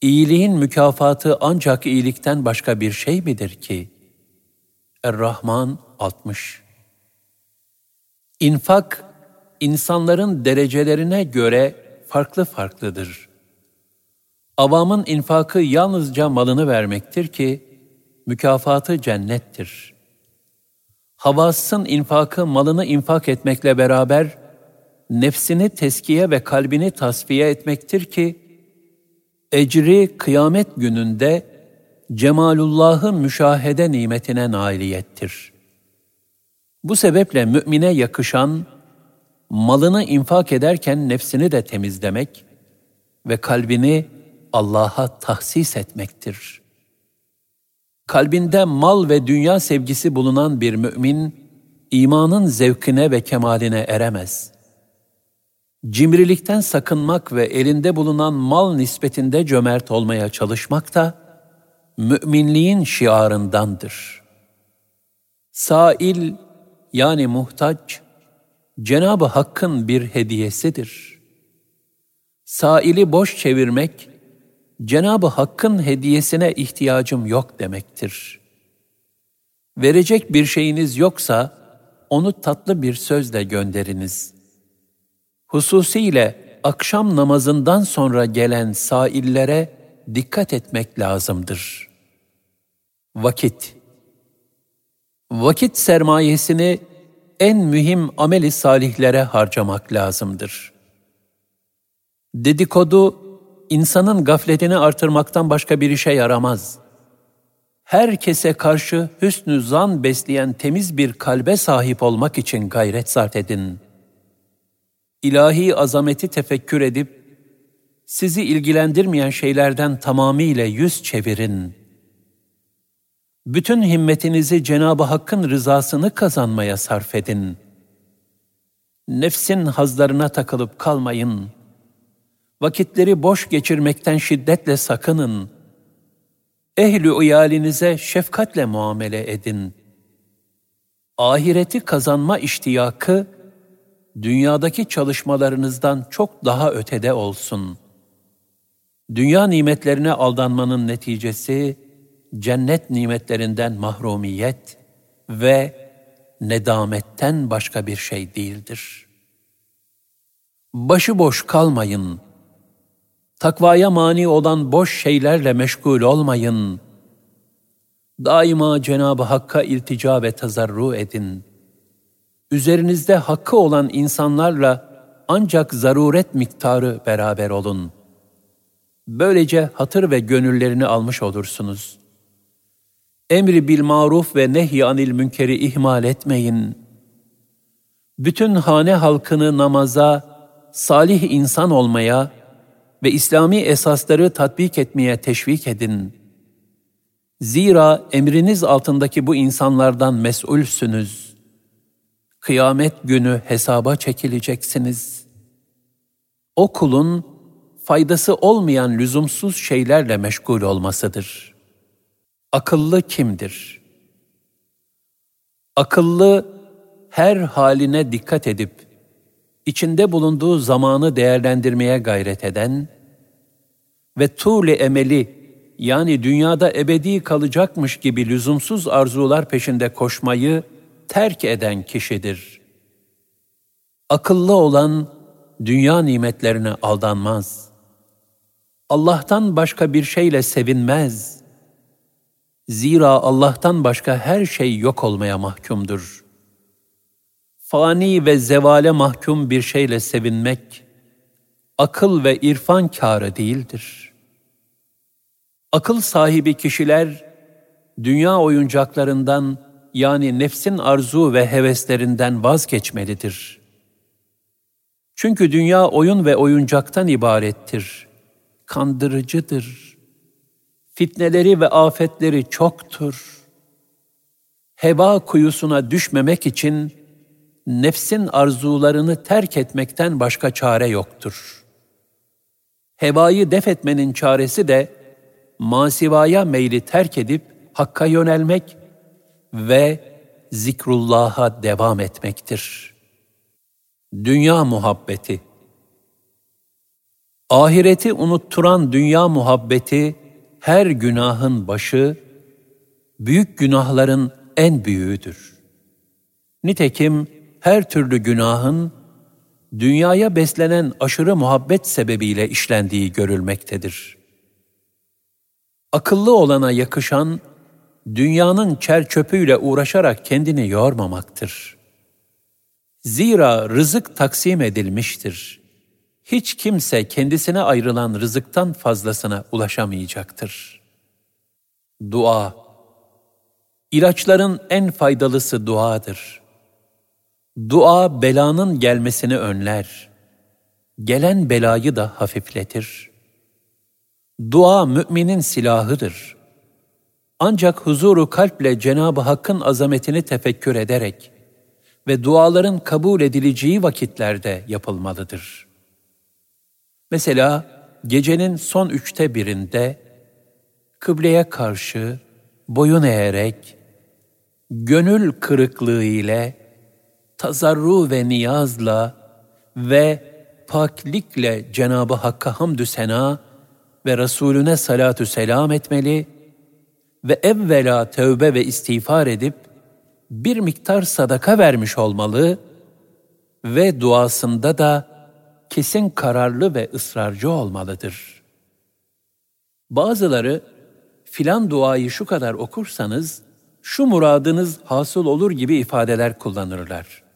İyiliğin mükafatı ancak iyilikten başka bir şey midir ki? Er-Rahman 60 İnfak, insanların derecelerine göre farklı farklıdır. Avamın infakı yalnızca malını vermektir ki, mükafatı cennettir. Havasın infakı malını infak etmekle beraber, nefsini teskiye ve kalbini tasfiye etmektir ki, ecri kıyamet gününde cemalullahı müşahede nimetine nailiyettir. Bu sebeple mümine yakışan, malını infak ederken nefsini de temizlemek ve kalbini Allah'a tahsis etmektir. Kalbinde mal ve dünya sevgisi bulunan bir mümin, imanın zevkine ve kemaline eremez. Cimrilikten sakınmak ve elinde bulunan mal nispetinde cömert olmaya çalışmak da, müminliğin şiarındandır. Sail yani muhtaç, Cenab-ı Hakk'ın bir hediyesidir. Saili boş çevirmek, Cenab-ı Hakk'ın hediyesine ihtiyacım yok demektir. Verecek bir şeyiniz yoksa, onu tatlı bir sözle gönderiniz. Hususiyle akşam namazından sonra gelen saillere dikkat etmek lazımdır. Vakit Vakit sermayesini en mühim ameli salihlere harcamak lazımdır. Dedikodu, insanın gafletini artırmaktan başka bir işe yaramaz. Herkese karşı hüsnü zan besleyen temiz bir kalbe sahip olmak için gayret sarf edin. İlahi azameti tefekkür edip, sizi ilgilendirmeyen şeylerden tamamıyla yüz çevirin. Bütün himmetinizi Cenab-ı Hakk'ın rızasını kazanmaya sarf edin. Nefsin hazlarına takılıp kalmayın. Vakitleri boş geçirmekten şiddetle sakının. Ehli uyalinize şefkatle muamele edin. Ahireti kazanma iştiyakı, dünyadaki çalışmalarınızdan çok daha ötede olsun.'' Dünya nimetlerine aldanmanın neticesi cennet nimetlerinden mahrumiyet ve nedametten başka bir şey değildir. Başıboş kalmayın. Takvaya mani olan boş şeylerle meşgul olmayın. Daima Cenab-ı Hakk'a iltica ve tazarru edin. Üzerinizde hakkı olan insanlarla ancak zaruret miktarı beraber olun.'' Böylece hatır ve gönüllerini almış olursunuz. Emri bil maruf ve nehy anil münkeri ihmal etmeyin. Bütün hane halkını namaza, salih insan olmaya ve İslami esasları tatbik etmeye teşvik edin. Zira emriniz altındaki bu insanlardan mesulsünüz. Kıyamet günü hesaba çekileceksiniz. O kulun faydası olmayan lüzumsuz şeylerle meşgul olmasıdır. Akıllı kimdir? Akıllı her haline dikkat edip içinde bulunduğu zamanı değerlendirmeye gayret eden ve tuğle emeli yani dünyada ebedi kalacakmış gibi lüzumsuz arzular peşinde koşmayı terk eden kişidir. Akıllı olan dünya nimetlerine aldanmaz.'' Allah'tan başka bir şeyle sevinmez. Zira Allah'tan başka her şey yok olmaya mahkumdur. Fani ve zevale mahkum bir şeyle sevinmek, akıl ve irfan kârı değildir. Akıl sahibi kişiler, dünya oyuncaklarından yani nefsin arzu ve heveslerinden vazgeçmelidir. Çünkü dünya oyun ve oyuncaktan ibarettir. Kandırıcıdır. Fitneleri ve afetleri çoktur. Heva kuyusuna düşmemek için nefsin arzularını terk etmekten başka çare yoktur. Hevayı def etmenin çaresi de masivaya meyli terk edip hakka yönelmek ve zikrullah'a devam etmektir. Dünya muhabbeti Ahireti unutturan dünya muhabbeti her günahın başı, büyük günahların en büyüğüdür. Nitekim her türlü günahın dünyaya beslenen aşırı muhabbet sebebiyle işlendiği görülmektedir. Akıllı olana yakışan dünyanın çer çöpüyle uğraşarak kendini yormamaktır. Zira rızık taksim edilmiştir. Hiç kimse kendisine ayrılan rızıktan fazlasına ulaşamayacaktır. Dua İlaçların en faydalısı duadır. Dua belanın gelmesini önler. Gelen belayı da hafifletir. Dua müminin silahıdır. Ancak huzuru kalple Cenab-ı Hakk'ın azametini tefekkür ederek ve duaların kabul edileceği vakitlerde yapılmalıdır. Mesela gecenin son üçte birinde kıbleye karşı boyun eğerek, gönül kırıklığı ile, tazarru ve niyazla ve paklikle Cenab-ı Hakk'a hamdü sena ve Resulüne salatü selam etmeli ve evvela tövbe ve istiğfar edip bir miktar sadaka vermiş olmalı ve duasında da kesin kararlı ve ısrarcı olmalıdır. Bazıları filan duayı şu kadar okursanız şu muradınız hasıl olur gibi ifadeler kullanırlar.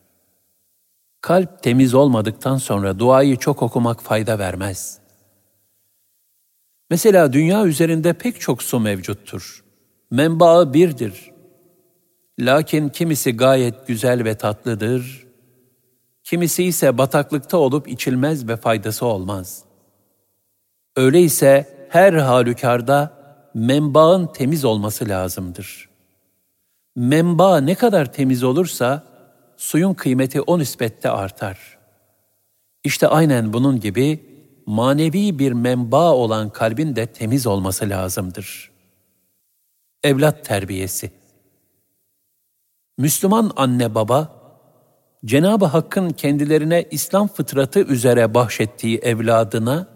Kalp temiz olmadıktan sonra duayı çok okumak fayda vermez. Mesela dünya üzerinde pek çok su mevcuttur. Menbaı birdir. Lakin kimisi gayet güzel ve tatlıdır, kimisi ise bataklıkta olup içilmez ve faydası olmaz. Öyleyse her halükarda menbaın temiz olması lazımdır. Menba ne kadar temiz olursa suyun kıymeti o nispette artar. İşte aynen bunun gibi manevi bir menba olan kalbin de temiz olması lazımdır. Evlat terbiyesi Müslüman anne baba, Cenab-ı Hakk'ın kendilerine İslam fıtratı üzere bahşettiği evladına,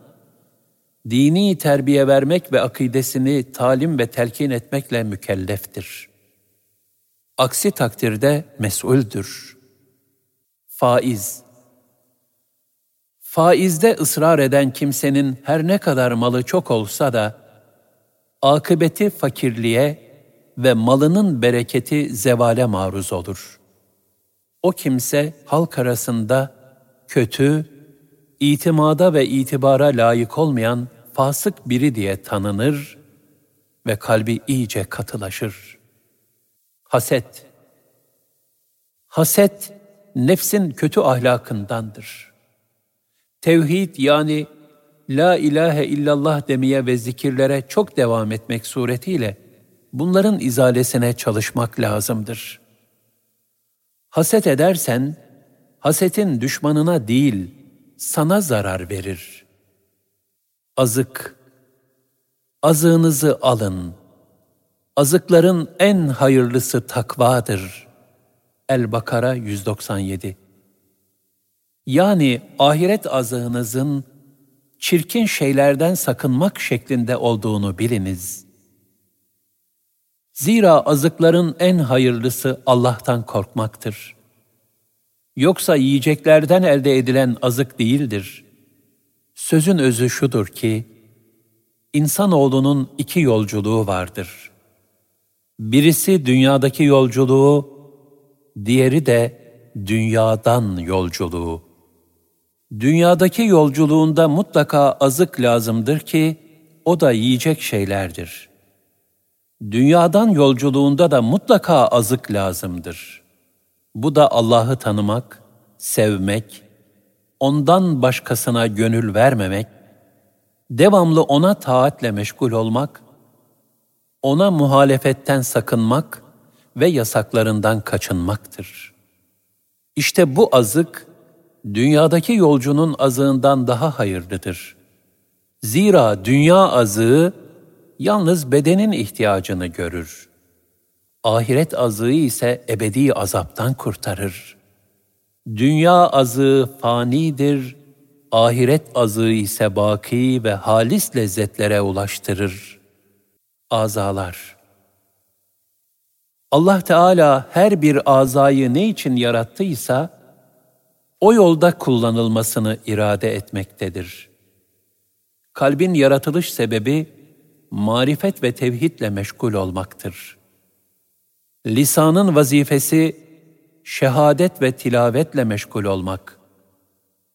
dini terbiye vermek ve akidesini talim ve telkin etmekle mükelleftir. Aksi takdirde mesuldür. Faiz Faizde ısrar eden kimsenin her ne kadar malı çok olsa da, akıbeti fakirliğe ve malının bereketi zevale maruz olur. O kimse halk arasında kötü, itimada ve itibara layık olmayan fasık biri diye tanınır ve kalbi iyice katılaşır. Haset Haset, nefsin kötü ahlakındandır. Tevhid yani La ilahe illallah demeye ve zikirlere çok devam etmek suretiyle bunların izalesine çalışmak lazımdır. Haset edersen, hasetin düşmanına değil, sana zarar verir. Azık, azığınızı alın. Azıkların en hayırlısı takvadır. El-Bakara 197 Yani ahiret azığınızın çirkin şeylerden sakınmak şeklinde olduğunu biliniz.'' Zira azıkların en hayırlısı Allah'tan korkmaktır. Yoksa yiyeceklerden elde edilen azık değildir. Sözün özü şudur ki, insanoğlunun iki yolculuğu vardır. Birisi dünyadaki yolculuğu, diğeri de dünyadan yolculuğu. Dünyadaki yolculuğunda mutlaka azık lazımdır ki o da yiyecek şeylerdir. Dünyadan yolculuğunda da mutlaka azık lazımdır. Bu da Allah'ı tanımak, sevmek, ondan başkasına gönül vermemek, devamlı ona taatle meşgul olmak, ona muhalefetten sakınmak ve yasaklarından kaçınmaktır. İşte bu azık, dünyadaki yolcunun azığından daha hayırlıdır. Zira dünya azığı yalnız bedenin ihtiyacını görür. Ahiret azığı ise ebedi azaptan kurtarır. Dünya azığı fanidir, ahiret azığı ise baki ve halis lezzetlere ulaştırır. Azalar Allah Teala her bir azayı ne için yarattıysa, o yolda kullanılmasını irade etmektedir. Kalbin yaratılış sebebi, marifet ve tevhidle meşgul olmaktır. Lisanın vazifesi, şehadet ve tilavetle meşgul olmak,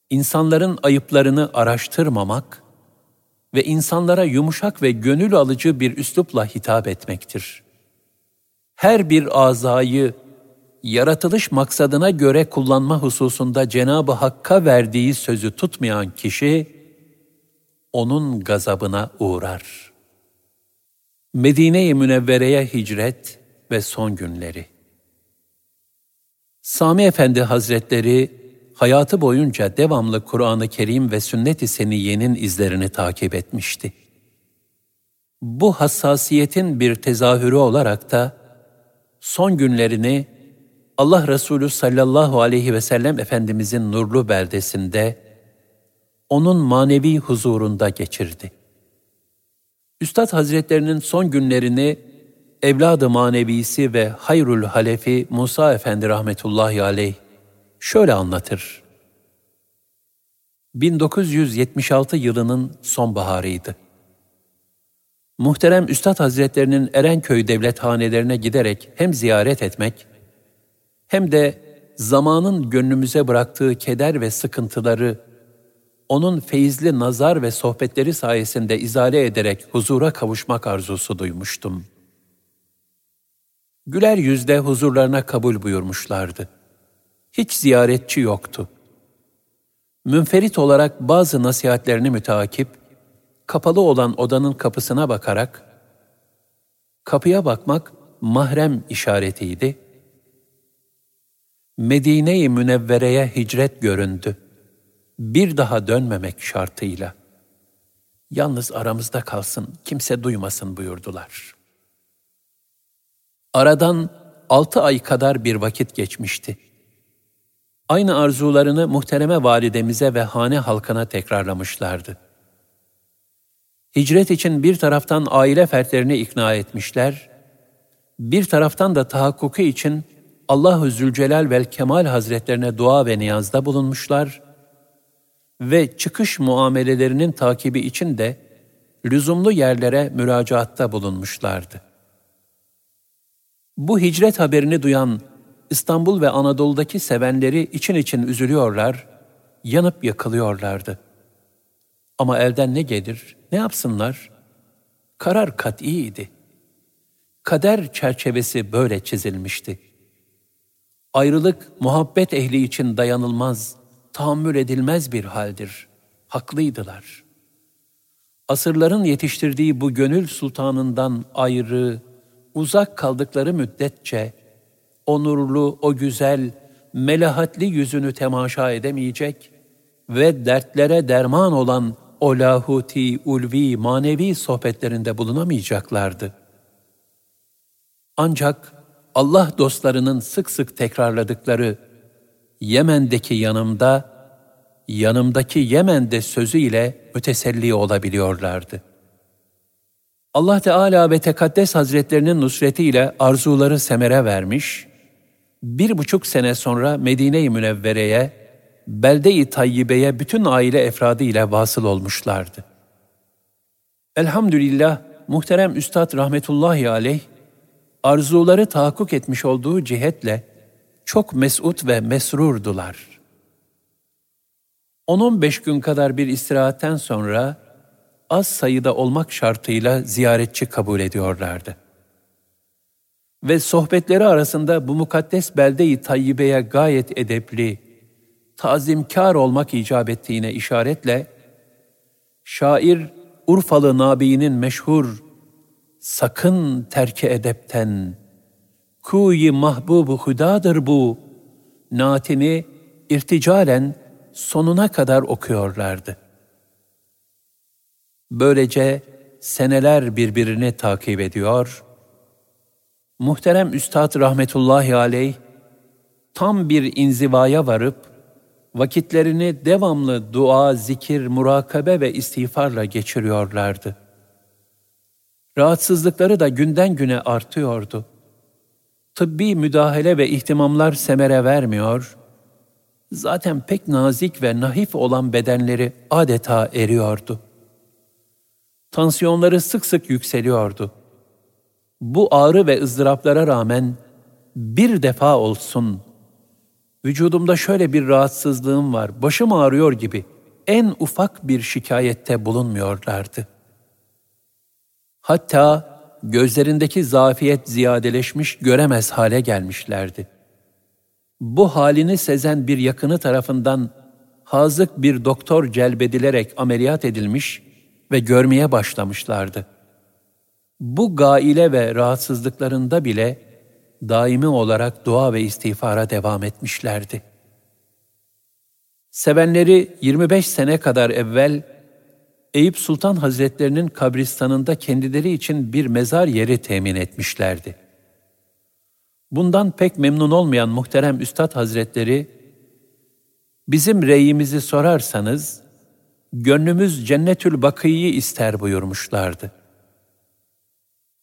insanların ayıplarını araştırmamak ve insanlara yumuşak ve gönül alıcı bir üslupla hitap etmektir. Her bir azayı yaratılış maksadına göre kullanma hususunda Cenab-ı Hakk'a verdiği sözü tutmayan kişi, onun gazabına uğrar. Medine-i Münevvere'ye hicret ve son günleri Sami Efendi Hazretleri hayatı boyunca devamlı Kur'an-ı Kerim ve sünnet-i seniyenin izlerini takip etmişti. Bu hassasiyetin bir tezahürü olarak da son günlerini Allah Resulü sallallahu aleyhi ve sellem Efendimizin nurlu beldesinde onun manevi huzurunda geçirdi. Üstad Hazretlerinin son günlerini evladı manevisi ve hayrul halefi Musa Efendi rahmetullahi aleyh şöyle anlatır. 1976 yılının sonbaharıydı. Muhterem Üstad Hazretlerinin Erenköy devlethanelerine giderek hem ziyaret etmek hem de zamanın gönlümüze bıraktığı keder ve sıkıntıları onun feyizli nazar ve sohbetleri sayesinde izale ederek huzura kavuşmak arzusu duymuştum. Güler yüzle huzurlarına kabul buyurmuşlardı. Hiç ziyaretçi yoktu. Münferit olarak bazı nasihatlerini müteakip, kapalı olan odanın kapısına bakarak, kapıya bakmak mahrem işaretiydi. Medine-i Münevvere'ye hicret göründü. Bir daha dönmemek şartıyla. Yalnız aramızda kalsın, kimse duymasın buyurdular. Aradan altı ay kadar bir vakit geçmişti. Aynı arzularını muhtereme validemize ve hane halkına tekrarlamışlardı. Hicret için bir taraftan aile fertlerini ikna etmişler, bir taraftan da tahakkuku için Allahu Zülcelal vel Kemal Hazretlerine dua ve niyazda bulunmuşlar ve çıkış muamelelerinin takibi için de lüzumlu yerlere müracaatta bulunmuşlardı. Bu hicret haberini duyan İstanbul ve Anadolu'daki sevenleri için için üzülüyorlar, yanıp yakılıyorlardı. Ama elden ne gelir, ne yapsınlar? Karar kat'iydi. Kader çerçevesi böyle çizilmişti. Ayrılık muhabbet ehli için dayanılmaz, tahammül edilmez bir haldir. Haklıydılar. Asırların yetiştirdiği bu gönül sultanından ayrı, uzak kaldıkları müddetçe onurlu, o güzel, melahatli yüzünü temaşa edemeyecek ve dertlere derman olan o lahuti, ulvi, manevi sohbetlerinde bulunamayacaklardı. Ancak Allah dostlarının sık sık tekrarladıkları Yemen'deki yanımda, yanımdaki Yemen'de sözüyle müteselli olabiliyorlardı. Allah Teala ve Tekaddes Hazretlerinin nusretiyle arzuları semere vermiş, bir buçuk sene sonra Medine-i Münevvere'ye, Belde-i Tayyibe'ye bütün aile efradı ile vasıl olmuşlardı. Elhamdülillah muhterem Üstad rahmetullahi aleyh, arzuları tahakkuk etmiş olduğu cihetle çok mesut ve mesrurdular. 10-15 gün kadar bir istirahatten sonra az sayıda olmak şartıyla ziyaretçi kabul ediyorlardı. Ve sohbetleri arasında bu mukaddes belde-i tayyibeye gayet edepli, tazimkar olmak icap ettiğine işaretle, şair Urfalı Nabi'nin meşhur sakın terke edepten, kuyi mahbubu hudadır bu, natini irticalen sonuna kadar okuyorlardı. Böylece seneler birbirini takip ediyor, muhterem Üstad rahmetullahi aleyh, tam bir inzivaya varıp, vakitlerini devamlı dua, zikir, murakabe ve istiğfarla geçiriyorlardı. Rahatsızlıkları da günden güne artıyordu. Tıbbi müdahale ve ihtimamlar semere vermiyor, zaten pek nazik ve nahif olan bedenleri adeta eriyordu. Tansiyonları sık sık yükseliyordu. Bu ağrı ve ızdıraplara rağmen bir defa olsun vücudumda şöyle bir rahatsızlığım var, başım ağrıyor gibi en ufak bir şikayette bulunmuyorlardı. Hatta gözlerindeki zafiyet ziyadeleşmiş, göremez hale gelmişlerdi. Bu halini sezen bir yakını tarafından hazık bir doktor celbedilerek ameliyat edilmiş ve görmeye başlamışlardı. Bu gaile ve rahatsızlıklarında bile daimi olarak dua ve istiğfara devam etmişlerdi. Sevenleri 25 sene kadar evvel Eyüp Sultan Hazretlerinin kabristanında kendileri için bir mezar yeri temin etmişlerdi. Bundan pek memnun olmayan muhterem Üstad Hazretleri, bizim reyimizi sorarsanız, gönlümüz cennetül bakıyı ister buyurmuşlardı.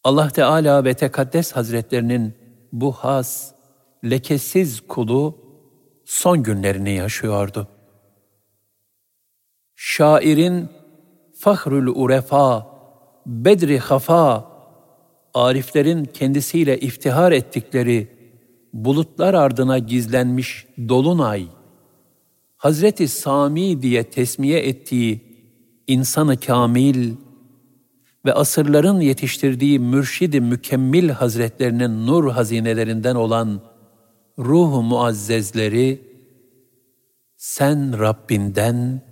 Allah Teala ve Tekaddes Hazretlerinin bu has, lekesiz kulu son günlerini yaşıyordu. Şairin Fahrül Urefa, Bedri Hafa, ariflerin kendisiyle iftihar ettikleri bulutlar ardına gizlenmiş dolunay, Hazreti Sami diye tesmiye ettiği insanı kamil ve asırların yetiştirdiği mürşidi mükemmel hazretlerinin nur hazinelerinden olan ruhu muazzezleri sen Rabbinden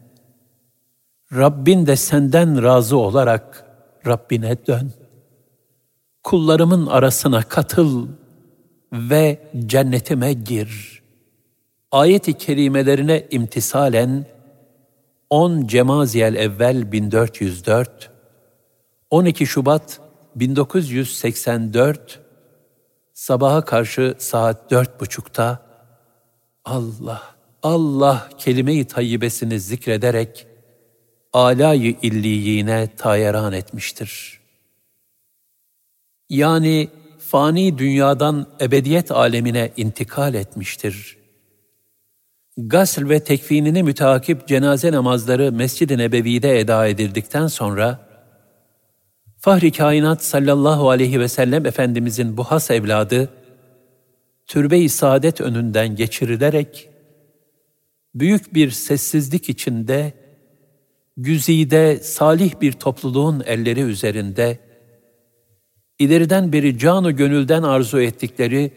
Rabbin de senden razı olarak Rabbine dön. Kullarımın arasına katıl ve cennetime gir. Ayet-i kerimelerine imtisalen 10 Cemaziyel evvel 1404 12 Şubat 1984 sabaha karşı saat dört buçukta Allah, Allah kelime-i tayyibesini zikrederek alayı illiyine tayeran etmiştir. Yani fani dünyadan ebediyet alemine intikal etmiştir. Gasl ve tekfinini müteakip cenaze namazları Mescid-i Nebevi'de eda edildikten sonra, Fahri Kainat sallallahu aleyhi ve sellem Efendimizin bu has evladı, türbe-i saadet önünden geçirilerek, büyük bir sessizlik içinde güzide salih bir topluluğun elleri üzerinde, ileriden beri canu gönülden arzu ettikleri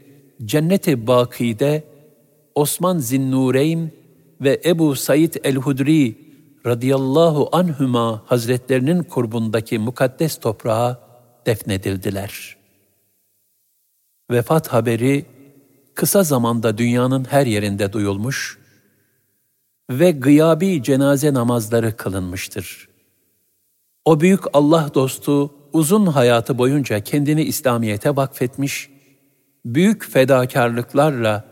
cennet-i bakide Osman Zinnureyn ve Ebu Said el-Hudri radıyallahu anhüma hazretlerinin kurbundaki mukaddes toprağa defnedildiler. Vefat haberi kısa zamanda dünyanın her yerinde duyulmuş ve gıyabi cenaze namazları kılınmıştır. O büyük Allah dostu uzun hayatı boyunca kendini İslamiyet'e vakfetmiş, büyük fedakarlıklarla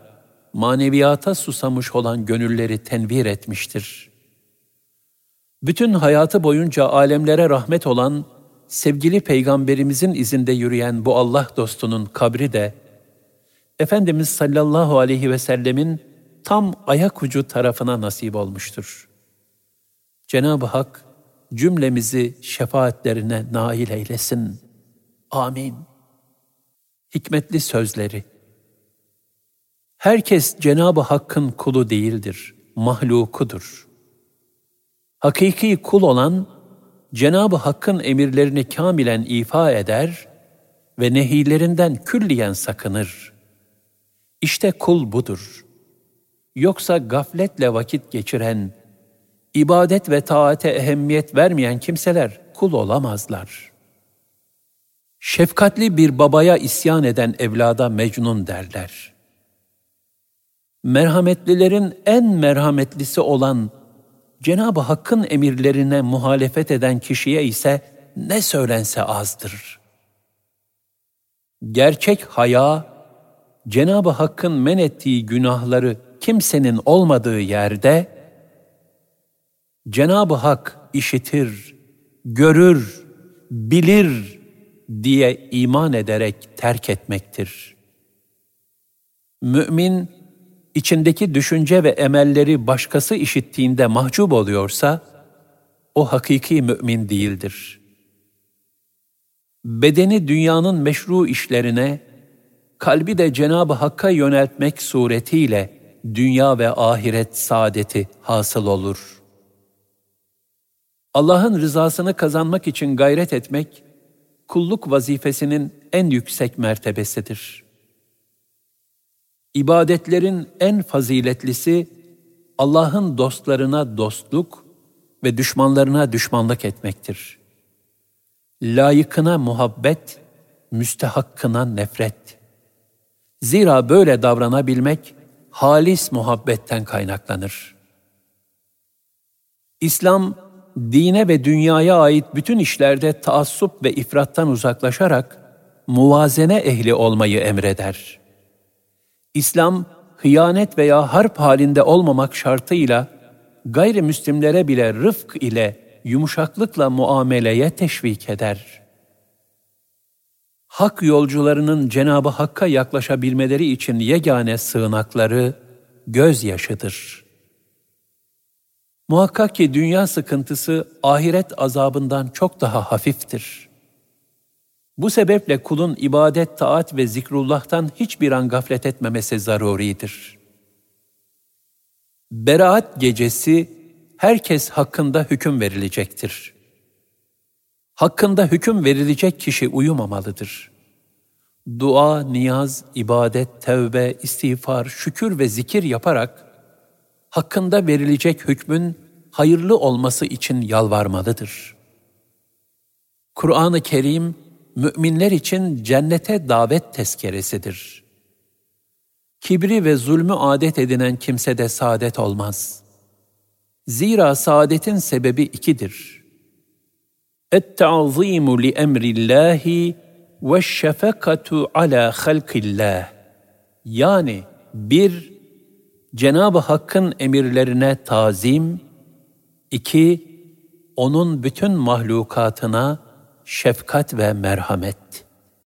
maneviyata susamış olan gönülleri tenvir etmiştir. Bütün hayatı boyunca alemlere rahmet olan sevgili peygamberimizin izinde yürüyen bu Allah dostunun kabri de Efendimiz sallallahu aleyhi ve sellemin tam ayak ucu tarafına nasip olmuştur. Cenab-ı Hak cümlemizi şefaatlerine nail eylesin. Amin. hikmetli sözleri. Herkes Cenab-ı Hakk'ın kulu değildir, mahlukudur. Hakiki kul olan, Cenab-ı Hakk'ın emirlerini kamilen ifa eder ve nehilerinden külliyen sakınır. İşte kul budur. Yoksa gafletle vakit geçiren, ibadet ve taate ehemmiyet vermeyen kimseler kul olamazlar. Şefkatli bir babaya isyan eden evlada mecnun derler. Merhametlilerin en merhametlisi olan Cenab-ı Hakk'ın emirlerine muhalefet eden kişiye ise ne söylense azdır. Gerçek haya, Cenab-ı Hakk'ın men ettiği günahları kimsenin olmadığı yerde, Cenab-ı Hak işitir, görür, bilir diye iman ederek terk etmektir. Mümin, içindeki düşünce ve emelleri başkası işittiğinde mahcup oluyorsa, o hakiki mümin değildir. Bedeni dünyanın meşru işlerine, kalbi de Cenab-ı Hakk'a yöneltmek suretiyle dünya ve ahiret saadeti hasıl olur. Allah'ın rızasını kazanmak için gayret etmek, kulluk vazifesinin en yüksek mertebesidir.'' İbadetlerin en faziletlisi Allah'ın dostlarına dostluk ve düşmanlarına düşmanlık etmektir. Layıkına muhabbet, müstehakkına nefret. Zira böyle davranabilmek halis muhabbetten kaynaklanır. İslam, dine ve dünyaya ait bütün işlerde taassup ve ifrattan uzaklaşarak muvazene ehli olmayı emreder.'' İslam, hıyanet veya harp halinde olmamak şartıyla gayrimüslimlere bile rıfk ile yumuşaklıkla muameleye teşvik eder. Hak yolcularının Cenabı Hakk'a yaklaşabilmeleri için yegane sığınakları gözyaşıdır. Muhakkak ki dünya sıkıntısı ahiret azabından çok daha hafiftir.'' Bu sebeple kulun ibadet, taat ve zikrullah'tan hiçbir an gaflet etmemesi zaruridir. Beraat gecesi herkes hakkında hüküm verilecektir. Hakkında hüküm verilecek kişi uyumamalıdır. Dua, niyaz, ibadet, tevbe, istiğfar, şükür ve zikir yaparak hakkında verilecek hükmün hayırlı olması için yalvarmalıdır. Kur'an-ı Kerim müminler için cennete davet tezkeresidir. Kibri ve zulmü adet edinen kimse de saadet olmaz. Zira saadetin sebebi ikidir. Et-ta'zimu li emrillahi ve şefekatu ala halkillah. Yani bir, Cenab-ı Hakk'ın emirlerine tazim, iki, onun bütün mahlukatına şefkat ve merhamet.